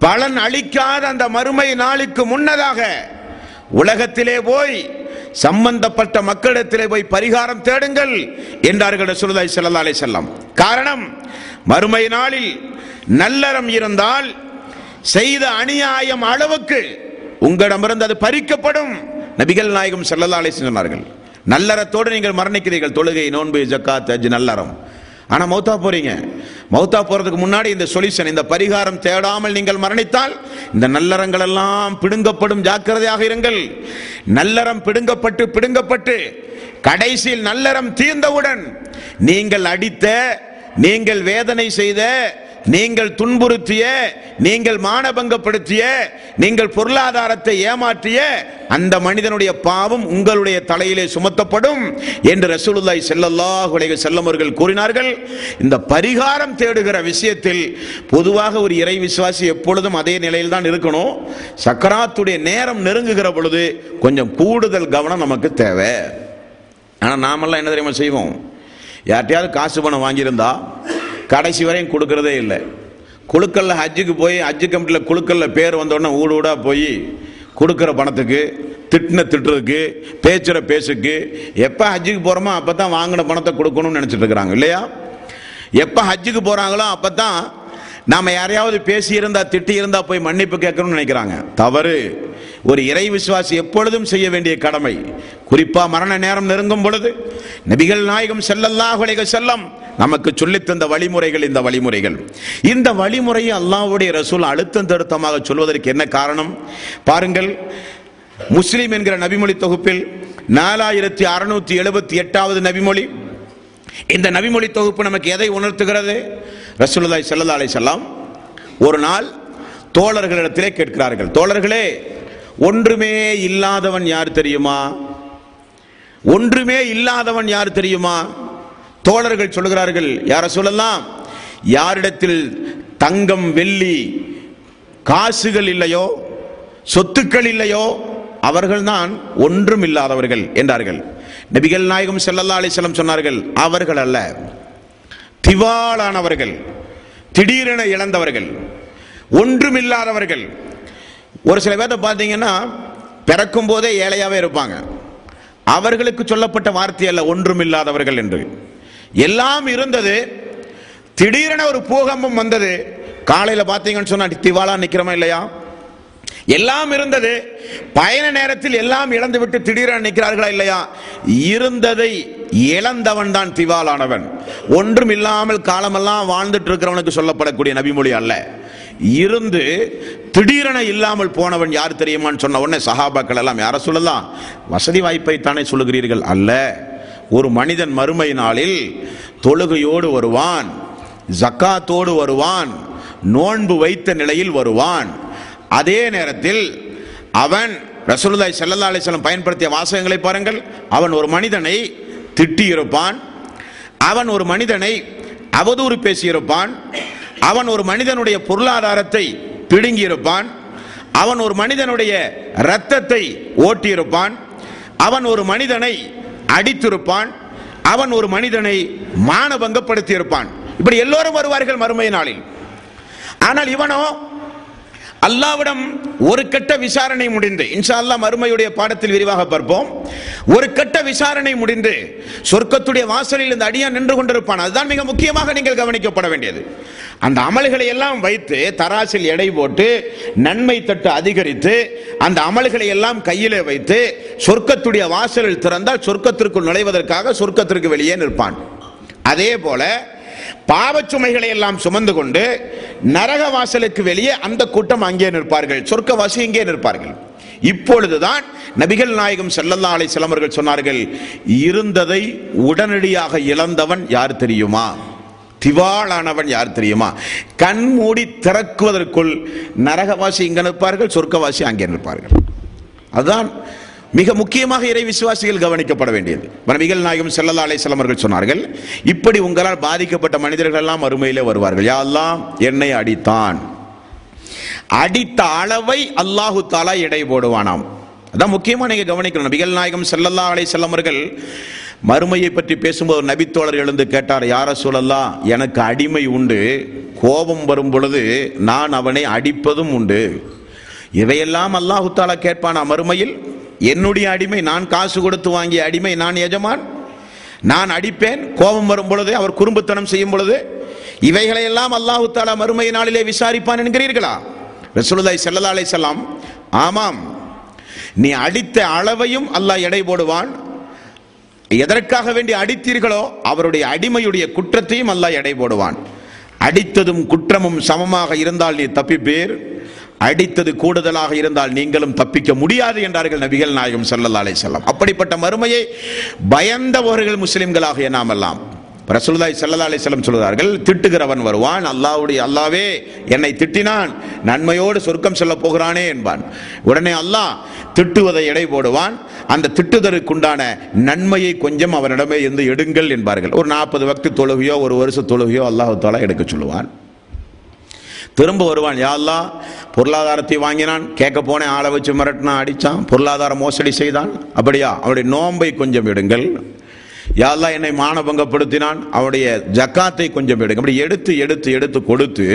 Speaker 1: பலன் அளிக்காத அந்த மறுமை நாளுக்கு முன்னதாக உலகத்திலே போய் சம்பந்தப்பட்ட மக்களிடத்திலே போய் பரிகாரம் தேடுங்கள் என்றார்கள் சுருதாய் செல்லதாலே செல்லம் காரணம் மறுமை நாளில் நல்லறம் இருந்தால் செய்த அநியாயம் அளவுக்கு உங்களிடமிருந்து அது பறிக்கப்படும் நபிகள் நாயகம் செல்லதாலே சொன்னார்கள். நல்லறத்தோடு நீங்கள் மரணிக்கிறீர்கள் தொழுகை நோன்பு ஜக்காத் அஜ் நல்லறம். ஆனா மௌத்தா போறீங்க. மௌத்தா போறதுக்கு முன்னாடி இந்த சொல்யூஷன் இந்த பரிகாரம் தேடாமல் நீங்கள் மரணித்தால் இந்த நல்லறங்கள் எல்லாம் பிடுங்கப்படும். ஜாக்கிரதையாக இருங்கள். நல்லறம் பிடுங்கப்பட்டு பிடுங்கப்பட்டு கடைசியில் நல்லறம் தீர்ந்தவுடன் நீங்கள் அடித்த நீங்கள் வேதனை செய்த நீங்கள் துன்புறுத்திய நீங்கள் மானபங்கப்படுத்திய நீங்கள் பொருளாதாரத்தை ஏமாற்றிய அந்த மனிதனுடைய பாவம் உங்களுடைய தலையிலே சுமத்தப்படும் என்று ரசூலுல்லாய் ஸல்லல்லாஹு அலைஹி வஸல்லம் கூறினார்கள். இந்த பரிகாரம் தேடுகிற விஷயத்தில் பொதுவாக ஒரு இறை விசுவாசி எப்பொழுதும் அதே நிலையில் தான் இருக்கணும். சக்கராத்துடைய நேரம் நெருங்குகிற பொழுது கொஞ்சம் கூடுதல் கவனம் நமக்கு தேவை. ஆனால் நாமெல்லாம் என்ன தெரியுமா செய்வோம்? யார்ட்டையாவது காசு பணம் வாங்கியிருந்தா கடைசி வரையும் கொடுக்கறதே இல்லை. குழுக்கல்ல ஹஜ்ஜுக்கு போய் ஹஜ்ஜு கமிட்டியில் குழுக்களில் பேர் வந்தோடனே ஊடு ஊடாக போய் கொடுக்குற பணத்துக்கு திட்டின திட்டுறதுக்கு பேச்சுற பேசுக்கு எப்போ ஹஜ்ஜுக்கு போகிறோமோ அப்போ தான் வாங்கின பணத்தை கொடுக்கணும்னு நினச்சிட்டு இருக்கிறாங்க இல்லையா? எப்போ ஹஜ்ஜுக்கு போகிறாங்களோ அப்போ தான் நாம் யாரையாவது பேசியிருந்தா திட்டி இருந்தால் போய் மன்னிப்பு கேட்கணும்னு நினைக்கிறாங்க. தவறு. ஒரு இறை விசுவாசி எப்பொழுதும் செய்ய வேண்டிய கடமை. குறிப்பா மரண நேரம் நெருங்கும் பொழுது நபிகள் நாயகம் ஸல்லல்லாஹு செல்லம் நமக்கு சொல்லித் தந்த வழிமுறைகள் இந்த வழிமுறைகள். இந்த வழிமுறையை அல்லாஹுடைய ரசூல் அழுத்தம் திருத்தமாக சொல்வதற்கு என்ன காரணம்? பாருங்கள் முஸ்லிம் என்கிற நபிமொழி தொகுப்பில் நாலாயிரத்தி அறுநூத்தி எழுபத்தி எட்டாவது நபிமொழி. இந்த நபிமொழி தொகுப்பு நமக்கு எதை உணர்த்துகிறது? ரசூலுல்லாஹி ஸல்லல்லாஹு அலைஹி ஒரு நாள் தோழர்களிடத்திலே கேட்கிறார்கள். தோழர்களே ஒன்றுமே இல்லாதவன் யார் தெரியுமா? ஒன்றுமே இல்லாதவன் யார் தெரியுமா? தோழர்கள் சொல்லுகிறார்கள் யார சொல்லலாம் யாரிடத்தில் தங்கம் வெள்ளி காசுகள் இல்லையோ சொத்துக்கள் இல்லையோ அவர்கள்தான் ஒன்றும் இல்லாதவர்கள் என்றார்கள். நபிகள் நாயகம் செல்லல்லா அலைஹி சொன்னார்கள் அவர்கள் அல்ல திவாலானவர்கள் திடீரென இழந்தவர்கள் ஒன்றுமில்லாதவர்கள் ஒரு சில பேர்த்த பார்த்தீங்கன்னா பிறக்கும் போதே ஏழையாகவே இருப்பாங்க. அவர்களுக்கு சொல்லப்பட்ட வார்த்தை அல்ல ஒன்றும் இல்லாதவர்கள் என்று. எல்லாம் இருந்தது திடீரென ஒரு பூகம்பம் வந்தது. காலையில் பார்த்தீங்கன்னு சொன்னா திவாலா நிற்கிறோமா இல்லையா? எல்லாம் இருந்தது பயண நேரத்தில் எல்லாம் இழந்து விட்டு திடீரென நிற்கிறார்களா இல்லையா? இருந்ததை இழந்தவன் தான் திவாலானவன். ஒன்றும் இல்லாமல் காலமெல்லாம் வாழ்ந்துட்டு இருக்கிறவனுக்கு சொல்லப்படக்கூடிய நபிமொழி அல்ல. இருந்து திடீரென இல்லாமல் போனவன் யார் தெரியுமான்னு சொன்ன உடனே சஹாபாக்கள் எல்லாம் யார சொல்லலாம்? வசதி வாய்ப்பை தானே சொல்லுகிறீர்கள். அல்ல. ஒரு மனிதன் மறுமை நாளில் தொழுகையோடு வருவான் ஜக்காத்தோடு வருவான் நோன்பு வைத்த நிலையில் வருவான். அதே நேரத்தில் அவன் ரசூலுல்லாஹி செல்லல்லா அலைஹி பயன்படுத்திய வாசகங்களை பாருங்கள். அவன் ஒரு மனிதனை திட்டியிருப்பான். அவன் ஒரு மனிதனை அவதூறு பேசியிருப்பான். அவன் ஒரு மனிதனுடைய பொருளாதாரத்தை பிடுங்கியிருப்பான். அவன் ஒரு மனிதனுடைய இரத்தத்தை ஓட்டியிருப்பான். அவன் ஒரு மனிதனை அடித்திருப்பான். அவன் ஒரு மனிதனை மானபங்கப்படுத்தியிருப்பான். இப்படி எல்லோரும் வருவார்கள் மறுமை நாளில். ஆனால் இவனோ அல்லாவிடம் ஒரு கட்ட விசாரணை முடிந்து இன்ஷா அல்லாஹ் மறுமையுடைய பாடத்தில் விரிவாக பார்ப்போம். ஒரு கட்ட விசாரணை முடிந்து சொர்க்கத்துடைய வாசலில் இந்த அடியான் நின்று கொண்டிருப்பான். அதுதான் மிக முக்கியமாக நீங்கள் கவனிக்கப்பட வேண்டியது. அந்த அமல்களை எல்லாம் வைத்து தராசில் எடை போட்டு நன்மை தட்டு அதிகரித்து அந்த அமல்களை எல்லாம் கையிலே வைத்து சொர்க்கத்துடைய வாசலில் திறந்தால் சொர்க்கத்திற்குள் நுழைவதற்காக சொர்க்கத்திற்கு வெளியே நிற்பான். அதே போல பாவச்சுமைகளை எல்லாம் சுமந்து கொண்டு நரக வாசலுக்கு வெளியே அந்த கூட்டம் அங்கே நிற்பார்கள். சொர்க்கவாசி இங்கே நிற்பார்கள். இப்பொழுதுதான் நபிகள் நாயகம் செல்லல்லா அலை சிலமர்கள் சொன்னார்கள் இருந்ததை உடனடியாக இழந்தவன் யார் தெரியுமா? திவாலானவன் யார் தெரியுமா? கண் மூடி திறக்குவதற்குள் நரகவாசி இங்கே நிற்பார்கள் சொர்க்கவாசி அங்கே நிற்பார்கள். அதுதான் மிக முக்கியமாக இறை விசுவாசிகள் கவனிக்கப்பட வேண்டியது. மிகல் நாயகம் செல்லல்லா அலைஹி வஸல்லம் அவர்கள் சொன்னார்கள் இப்படி உங்களால் பாதிக்கப்பட்ட மனிதர்கள் எல்லாம் அருமையிலே வருவார்கள். யாரெல்லாம் என்னை அடித்தான். அடித்த அளவை அல்லாஹு தாலா எடை போடுவானாம். அதான் முக்கியமாக நீங்கள் கவனிக்கணும். நபிகள் நாயகம் செல்லல்லா அலை செல்லமர்கள் மறுமையை பற்றி பேசும்போது நபித்தோழர் எழுந்து கேட்டார் யார சொல்லலாம் எனக்கு அடிமை உண்டு. கோபம் வரும் பொழுது நான் அவனை அடிப்பதும் உண்டு. இவையெல்லாம் அல்லாஹு தாலா கேட்பானா மறுமையில்? என்னுடைய அடிமை நான் காசு கொடுத்து வாங்கிய அடிமை நான் எஜமான். நான் அடிப்பேன் கோபம் வரும் பொழுது அவர் குறும்புத்தனம் செய்யும் பொழுது இவைகளை எல்லாம் அல்லாஹு தாலா மறுமை நாளிலே விசாரிப்பான் என்கிறீர்களா? ரசூலுல்லாஹி செல்லதாலே அலைஹி ஆமாம். நீ அடித்த அளவையும் அல்லாஹ் எடை போடுவான். எதற்காக வேண்டி அடித்தீர்களோ அவருடைய அடிமையுடைய குற்றத்தையும் அல்லாஹ் எடை போடுவான். அடித்ததும் குற்றமும் சமமாக இருந்தால் நீ தப்பிப்பேர். அடித்தது கூடுதலாக இருந்தால் நீங்களும் தப்பிக்க முடியாது என்றார்கள் நபிகள் நாயகம் ஸல்லல்லாஹு செல்லம் அப்படிப்பட்ட மறுமையை பயந்தவர்கள் முஸ்லிம்களாக நாமெல்லாம் ரசூலுல்லாஹி ஸல்லல்லாஹு அலைஹி சொல்கிறார்கள் திட்டுகிறவன் வருவான் அல்லாஹ்வுடைய அல்லாவே என்னை திட்டினான் நன்மையோடு சொர்க்கம் செல்ல போகிறானே என்பான். உடனே அல்லாஹ் திட்டுவதை எடை போடுவான். அந்த திட்டுதலுக்குண்டான நன்மையை கொஞ்சம் அவனிடமே இருந்து எடுங்கள் என்பார்கள். ஒரு நாற்பது வக்து தொழுகையோ ஒரு வருஷ தொழுகையோ அல்லாஹ் தாலா எடுக்க சொல்லுவான். திரும்ப வருவான். யாழ்லா பொருளாதாரத்தை வாங்கினான். கேட்க போனேன் ஆளை வச்சு மிரட்டினான் அடிச்சான். பொருளாதார மோசடி செய்தான். அப்படியா? அவனுடைய நோன்பை கொஞ்சம் எடுங்கள். யாழ்லா என்னை மானபங்கப்படுத்தினான். அவனுடைய ஜக்காத்தை கொஞ்சம் எடுங்க அப்படி எடுத்து எடுத்து எடுத்து கொடுத்து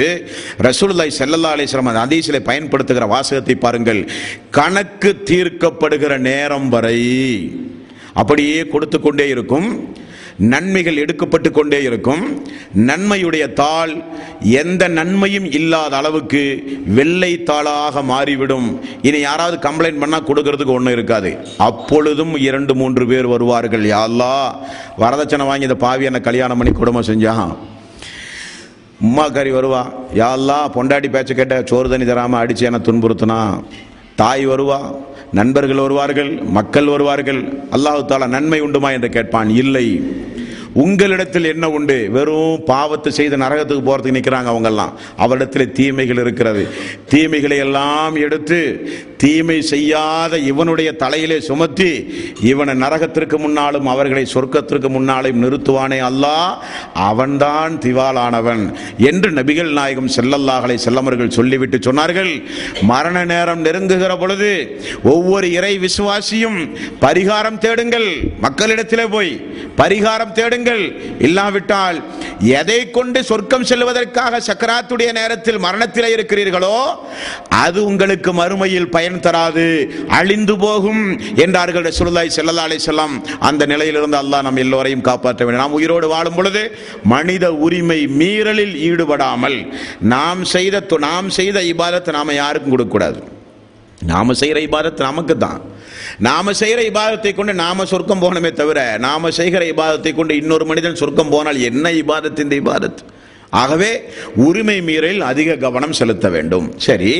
Speaker 1: ரசூல்லாய் செல்லல்லா அலிஸ்லாம் அந்த அதீசிலை பயன்படுத்துகிற வாசகத்தை பாருங்கள். கணக்கு தீர்க்கப்படுகிற நேரம் வரை அப்படியே கொடுத்து கொண்டே இருக்கும். நன்மைகள் எடுக்கப்பட்டு கொண்டே இருக்கும். நன்மையுடைய தாள் எந்த நன்மையும் இல்லாத அளவுக்கு வெள்ளை தாளாக மாறிவிடும். இனி யாராவது கம்ப்ளைண்ட் பண்ணால் கொடுக்கறதுக்கு ஒன்றும் இருக்காது. அப்பொழுதும் இரண்டு மூன்று பேர் வருவார்கள். யாழ்லா வரதட்சணை வாங்கி இந்த பாவி என்ன கல்யாணம் பண்ணி குடும்பம் செஞ்சான் கறி வருவா. யாழ்லா பொண்டாட்டி பேச்ச கேட்ட சோறு தண்ணி தராமல் அடித்து என்னை துன்புறுத்தினா. தாய் வருவா. நண்பர்கள் வருவார்கள் மக்கள் வருவார்கள் அல்லாஹு தாலா நன்மை உண்டுமா என்று கேட்பான். இல்லை. உங்களிடத்தில் என்ன உண்டு? வெறும் பாவத்தை செய்து நரகத்துக்கு போறதுக்கு நிற்கிறாங்க அவங்கெல்லாம். அவரிடத்தில் தீமைகள் இருக்கிறது. தீமைகளை எல்லாம் எடுத்து தீமை செய்யாத இவனுடைய தலையிலே சுமத்தி இவனை நரகத்திற்கு முன்னாலும் அவர்களை சொர்க்கத்திற்கு முன்னாலும் நிறுத்துவானே அல்லாஹ் அவன்தான் திவாலானவன் என்று நபிகள் நாயகம் செல்லல்லாஹலை செல்லமர்கள் சொல்லிவிட்டு சொன்னார்கள். மரண நேரம் நெருங்குகிற பொழுது ஒவ்வொரு இறை விசுவாசியும் பரிகாரம் தேடுங்கள். மக்களிடத்திலே போய் பரிகாரம் தேடுங்கள். இல்லாவிட்டால் எதை கொண்டு சொர்க்கம் செல்வதற்காக சக்கராத்துடைய நேரத்தில் மரணத்திலே இருக்கிறீர்களோ அது உங்களுக்கு மறுமையில் பயன் தராது. அழிந்து போகும் என்றார்கள் சுருதாய் ஸல்லல்லாஹு அலை வஸல்லம். அந்த நிலையிலிருந்து அல்லாஹ் நம் எல்லோரையும் காப்பாற்ற வேண்டும். நாம் உயிரோடு வாழும் பொழுது மனித உரிமை மீறலில் ஈடுபடாமல் நாம் செய்த நாம் செய்த இபாதத்தை நாம் யாருக்கும் கொடுக்கக்கூடாது. நாம் செய்கிற இபாதத் நமக்கு தான் நாம செய்கிற இபாதத்தை கொண்டு நாம சொர்க்கம் போகணுமே தவிர நாம செய்கிற இபாதத்தை கொண்டு இன்னொரு மனிதன் சொர்க்கம் போனால் என்ன இபாதத்தின் இந்த இபாதத் ஆகவே உரிமை மீறலில் அதிக கவனம் செலுத்த வேண்டும். சரி.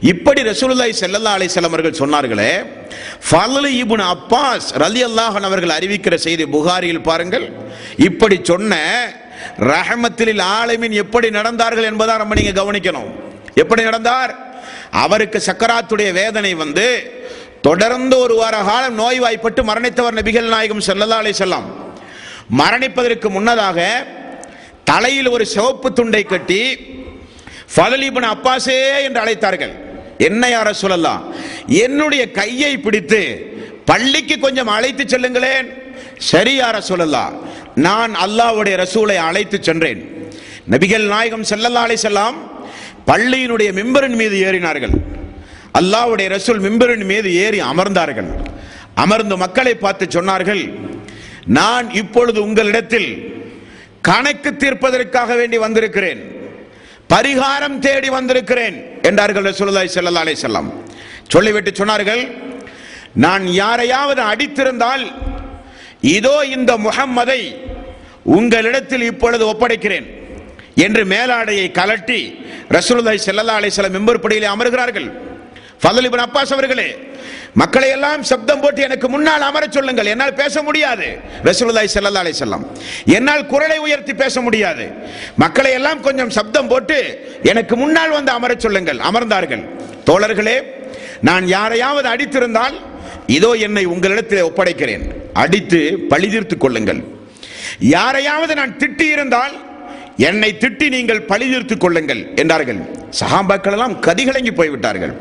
Speaker 1: இப்படி ரசூலுல்லாஹி ஸல்லல்லாஹு அலைஹி வஸல்லம் அவர்கள் சொன்னார்களே ஃபலல் இப்னு அப்பாஸ் ரலியல்லாஹு அவர்கள் அறிவிக்கிற செய்தி புகாரியில் பாருங்கள். இப்படி சொன்ன ரஹமத்தில் ஆலமின் எப்படி நடந்தார்கள் என்பதை நம்ம நீங்க கவனிக்கணும். எப்படி நடந்தார்? அவருக்கு சக்கராத்துடைய வேதனை வந்து தொடர்ந்து ஒரு வார காலம் நோய்வாய்ப்பட்டு மரணித்தவர் நபிகள் நாயகம் செல்லதாலே அலைஹி மரணிப்பதற்கு முன்னதாக தலையில் ஒரு சிவப்பு துண்டை கட்டி ஃபதலிபின் அப்பாசே என்று அழைத்தார்கள். என்ன யார சொல்லலாம் என்னுடைய கையை பிடித்து பள்ளிக்கு கொஞ்சம் அழைத்து செல்லுங்களேன். சரி யார சொல்லலாம் நான் அல்லாஹ்வுடைய ரசூலை அழைத்து சென்றேன். நபிகள் நாயகம் ஸல்லல்லாஹு அலைஹி பள்ளியினுடைய மெம்பரின் மீது ஏறினார்கள். அல்லாவுடைய ரசூல் மிம்பரின் மீது ஏறி அமர்ந்தார்கள். அமர்ந்து மக்களை பார்த்து சொன்னார்கள் நான் இப்பொழுது உங்களிடத்தில் கணக்கு தீர்ப்பதற்காக வேண்டி வந்திருக்கிறேன். பரிகாரம் தேடி வந்திருக்கிறேன் என்றார்கள் ரசூலுல்லாஹி ஸல்லல்லாஹு அலைஹி வஸல்லம். சொல்லிவிட்டு சொன்னார்கள் நான் யாரையாவது அடித்திருந்தால் இதோ இந்த முகம்மதை உங்களிடத்தில் இப்பொழுது ஒப்படைக்கிறேன் என்று மேலாடையை கலட்டி ரசூலுல்லாஹி ஸல்லல்லாஹு அலைஹி வஸல்லம் மெம்பர் படியிலே அமர்கிறார்கள். ஃபதல் அப்பாஸ் அவர்களே மக்களை எல்லாம் சப்தம் போட்டு எனக்கு முன்னால் அமர சொல்லுங்கள். என்னால் பேச முடியாது. ரசூலுல்லாஹி ஸல்லல்லாஹு அலைஹி வஸல்லம். என்னால் குரலை உயர்த்தி பேச முடியாது. மக்களை எல்லாம் கொஞ்சம் சப்தம் போட்டு எனக்கு முன்னால் வந்து அமரச் சொல்லுங்கள். அமர்ந்தார்கள். தோழர்களே நான் யாரையாவது அடித்திருந்தால் இதோ என்னை உங்களிடத்தில் ஒப்படைக்கிறேன். அடித்து பழிதீர்த்துக் கொள்ளுங்கள். யாரையாவது நான் திட்டி இருந்தால் என்னை திட்டி நீங்கள் பழிதீர்த்துக் கொள்ளுங்கள் என்றார்கள். சகாம்பாக்கள் எல்லாம் கதிகலங்கி போய்விட்டார்கள்.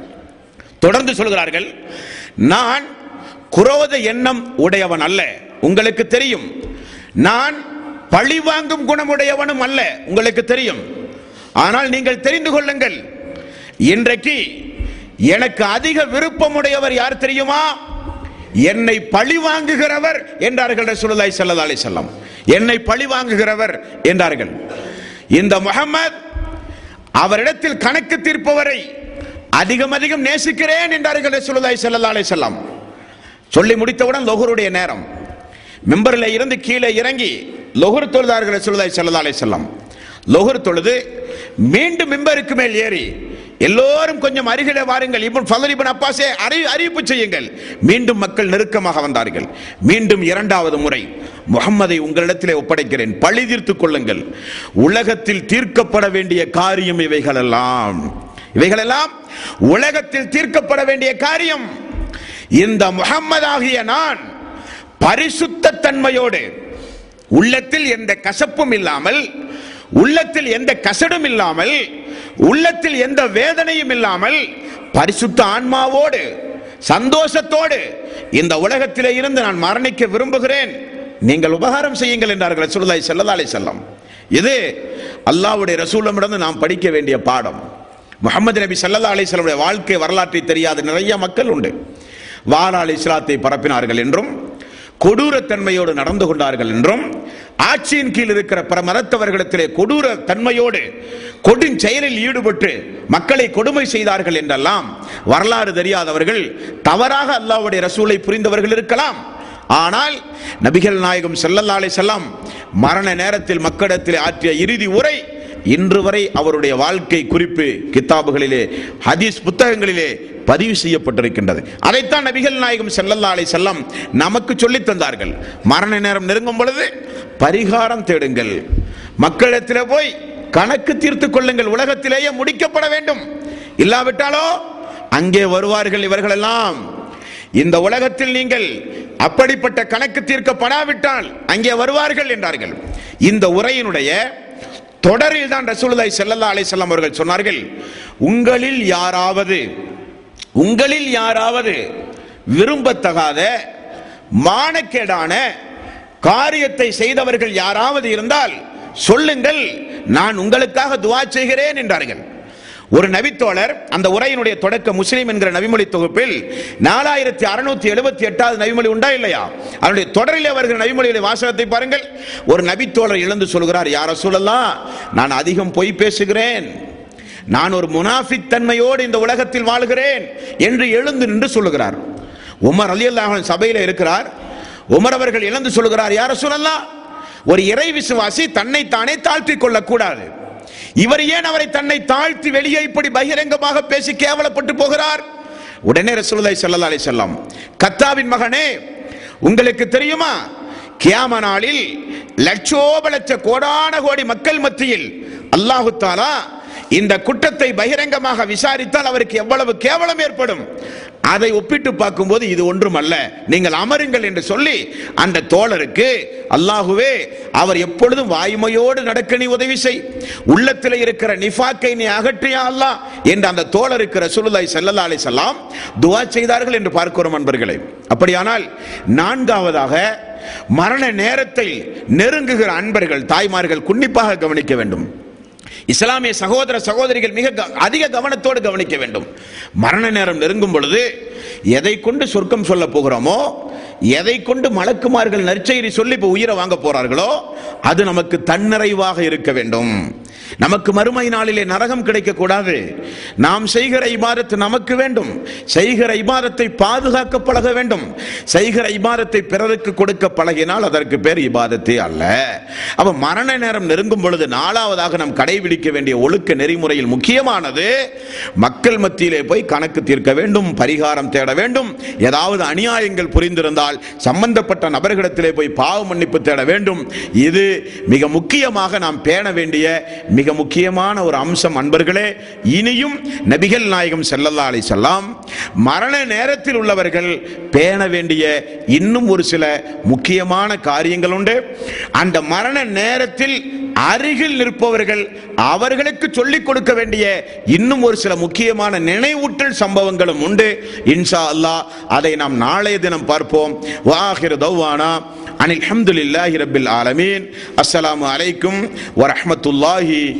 Speaker 1: தொடர்ந்து சொல்கிறார்கள் நான் குரோத எண்ணம் உடையவன் அல்ல. உங்களுக்கு தெரியும் நான் பழி வாங்கும் குணமுடையவனும் அல்ல. உங்களுக்கு தெரியும். ஆனால் நீங்கள் தெரிந்து கொள்ளுங்கள் இன்றைக்கு எனக்கு அதிக விருப்பமுடையவர் யார் தெரியுமா? என்னை பழி வாங்குகிறவர் என்றார்கள் ரசூலுல்லாஹி ஸல்லல்லாஹு அலைஹி வஸல்லம். என்னை பழி வாங்குகிறவர் என்றார்கள். இந்த முகமது அவரிடத்தில் கணக்கு தீர்ப்பவரை அதிகம் அதிகம் நேசிக்கிறேன் என்றார்கள் ரசூலுல்லாஹி ஸல்லல்லாஹு அலைஹி வஸல்லம். சொல்லி முடித்தவுடன் லொஹருடைய நேரம். மிம்பரில் இருந்து கீழே இறங்கி லொஹர் தொழுதார்கள் ரசூலுல்லாஹி ஸல்லல்லாஹு அலைஹி வஸல்லம். லொஹர் தொழுது மீண்டும் மிம்பருக்கு மேல் ஏறி எல்லோரும் கொஞ்சம் அருகிலே வாருங்கள். இப்போ ஃபதல் இப்னு அப்பாஸே அறி அறிவிப்பு செய்யுங்கள். மீண்டும் மக்கள் நெருக்கமாக வந்தார்கள். மீண்டும் இரண்டாவது முறை முகம்மதை உங்களிடத்திலே ஒப்படைக்கிறேன். பழி தீர்த்துக் கொள்ளுங்கள். உலகத்தில் தீர்க்கப்பட வேண்டிய காரியம் இவைகளெல்லாம். இவைகளெல்லாம் உலகத்தில் தீர்க்கப்பட வேண்டிய காரியம். இந்த முகம்மதாகிய நான் பரிசுத்த தன்மையோடு உள்ளத்தில் எந்த கசப்பும் இல்லாமல் உள்ளத்தில் எந்த கசடும் இல்லாமல் உள்ளத்தில் எந்த வேதனையும் இல்லாமல் பரிசுத்த ஆன்மாவோடு சந்தோஷத்தோடு இந்த உலகத்திலே இருந்து நான் மரணிக்க விரும்புகிறேன். நீங்கள் உபகாரம் செய்யுங்கள் என்றார்கள் ரசூலுல்லாஹி ஸல்லல்லாஹு அலைஹி இது அல்லாஹ்வுடைய ரசூலமிடம் நாம் படிக்க வேண்டிய பாடம். முகமது நபி சல்லா அலிஸ்லாமுடைய வாழ்க்கை வரலாற்றை தெரியாத நிறைய மக்கள் உண்டு. வாரால் இஸ்லாத்தை பரப்பினார்கள் என்றும் கொடூரத்தன்மையோடு நடந்து கொண்டார்கள் என்றும் ஆட்சியின் கீழ் இருக்கிற பிற மரத்தவர்களிடத்திலே கொடூர தன்மையோடு கொடும் செயலில் ஈடுபட்டு மக்களை கொடுமை செய்தார்கள் என்றெல்லாம் வரலாறு தெரியாதவர்கள் தவறாக அல்லாவுடைய ரசூலை புரிந்தவர்கள் இருக்கலாம். ஆனால் நபிகள் நாயகம் செல்லல்லாலே செல்லாம் மரண நேரத்தில் மக்களிடத்தில் ஆற்றிய இறுதி உரை இன்று வரை அவருடைய வாழ்க்கை குறிப்பு கித்தாபுகளிலே ஹதீஸ் புத்தகங்களிலே பதிவு செய்யப்பட்டிருக்கின்றது. அதைத்தான் நபிகள் நாயகம் செல்லல்லா அலை செல்லம் நமக்கு சொல்லித் தந்தார்கள். மரண நேரம் நெருங்கும் பொழுது பரிகாரம் தேடுங்கள். மக்களிடத்தில் போய் கணக்கு தீர்த்து கொள்ளுங்கள். உலகத்திலேயே முடிக்கப்பட வேண்டும். இல்லாவிட்டாலோ அங்கே வருவார்கள் இவர்களெல்லாம். இந்த உலகத்தில் நீங்கள் அப்படிப்பட்ட கணக்கு தீர்க்கப்படாவிட்டால் அங்கே வருவார்கள் என்றார்கள். இந்த உரையினுடைய தொடரில் தான் ரசூலுல்லாஹி செல்லல்லா அலைஹி அவர்கள் சொன்னார்கள் உங்களில் யாராவது உங்களில் யாராவது விரும்பத்தகாத மானக்கேடான காரியத்தை செய்தவர்கள் யாராவது இருந்தால் சொல்லுங்கள் நான் உங்களுக்காக துவா செய்கிறேன் என்றார்கள். ஒரு நபித்தோழர் அந்த உரையினுடைய தொடக்க முஸ்லீம் என்கிற நபிமொழி தொகுப்பில் நாலாயிரத்தி அறுநூத்தி எழுபத்தி எட்டாவது நபிமொழி உண்டா இல்லையா? அதனுடைய தொடரில் வருகிற நபிமொழியுடைய வாசகத்தை பாருங்கள். ஒரு நபித்தோழர் இழந்து சொல்கிறார் யார சொல்லலாம் நான் அதிகம் பொய் பேசுகிறேன். நான் ஒரு முனாஃபிக் தன்மையோடு இந்த உலகத்தில் வாழ்கிறேன் என்று எழுந்து நின்று சொல்லுகிறார். உமர் அலி அல்லாஹன் சபையில் இருக்கிறார். உமர் அவர்கள் இழந்து சொல்லுகிறார் யார சொல்லலாம் ஒரு இறை விசுவாசி தன்னை தானே தாழ்த்திக் கொள்ளக்கூடாது. இவர் ஏன் அவரை தன்னை தாழ்த்தி வெளியே இப்படி பகிரங்கமாக பேசி கேவலப்பட்டு போகிறார்? உடனே ரசூலுல்லாஹி ஸல்லல்லாஹு அலைஹி வஸல்லம் கத்தாவின் மகனே உங்களுக்கு தெரியுமா? கியாம நாளில் லட்சோப லட்ச கோடான கோடி மக்கள் மத்தியில் அல்லாஹு தாலா இந்த குற்றத்தை பகிரங்கமாக விசாரித்தால் அவருக்கு எவ்வளவு கேவலம் ஏற்படும். அதை ஒப்பிட்டு பார்க்கும்போது இது ஒன்றும் அல்ல நீங்கள் அமருங்கள் என்று சொல்லி அந்த தோழருக்கு அல்லாஹுவே அவர் எப்பொழுதும் வாய்மையோடு நடக்க நீ உதவி செய். உள்ளத்தில் இருக்கிற நிஃபாக்கை நீ அகற்றியா அல்லா என்று அந்த தோழருக்கு ரசூலுல்லாய் செல்லல்லா அலைஹி செல்லாம் துவா செய்தார்கள் என்று பார்க்கிறோம் அன்பர்களே. அப்படியானால் நான்காவதாக மரண நேரத்தை நெருங்குகிற அன்பர்கள் தாய்மார்கள் குன்னிப்பாக கவனிக்க வேண்டும். இஸ்லாமிய சகோதர சகோதரிகள் மிக க- அதிக கவனத்தோடு கவனிக்க வேண்டும். மரண நேரம் நெருங்கும் பொழுது எதை கொண்டு சொர்க்கம் சொல்ல போகிறோமோ எதை கொண்டு மலக்குமார்கள் நற்செய்தி சொல்லி இப்போ உயிரை வாங்க போறார்களோ அது நமக்கு தன்னிறைவாக இருக்க வேண்டும். நமக்கு மறுமை நாளிலே நரகம் கிடைக்க கூடாது நாம் செய்கிற இபாரத்து நமக்கு வேண்டும். செய்கிற இபாரத்தை பாதுகாக்க பழக வேண்டும். செய்கிற இபாரத்தை பிறருக்கு கொடுக்க பழகினால் அதற்கு பேர் இபாதத்தே அல்ல. அப்ப மரண நேரம் நெருங்கும் பொழுது நாலாவதாக நாம் கடைபிடிக்க வேண்டிய ஒழுக்க நெறிமுறையில் முக்கியமானது மக்கள் மத்தியிலே போய் கணக்கு தீர்க்க வேண்டும் பரிகாரம் தேட வேண்டும் ஏதாவது அநியாயங்கள் புரிந்திருந்தால் சம்பந்தப்பட்ட நபர்களிடத்திலே போய் பாவ மன்னிப்பு தேட வேண்டும். இது மிக முக்கியமாக நாம் பேண வேண்டிய மிக முக்கியமான ஒரு அம்சம் அன்பர்களே இனியும் நபிகள் நாயகம் செல்லல்லா அலைஹி செல்லாம் மரண நேரத்தில் உள்ளவர்கள் பேண வேண்டிய இன்னும் ஒரு சில முக்கியமான காரியங்கள் உண்டு. அந்த மரண நேரத்தில் அருகில் நிற்பவர்கள் அவர்களுக்கு சொல்லிக் கொடுக்க வேண்டிய இன்னும் ஒரு சில முக்கியமான நினைவூட்டல் சம்பவங்களும் உண்டு. இன்ஷா அல்லாஹ் அதை நாம் நாளைய தினம் பார்ப்போம். வாஹிர் தௌவானா. عن الحمد لله رب العالمين. السلام عليكم ورحمة الله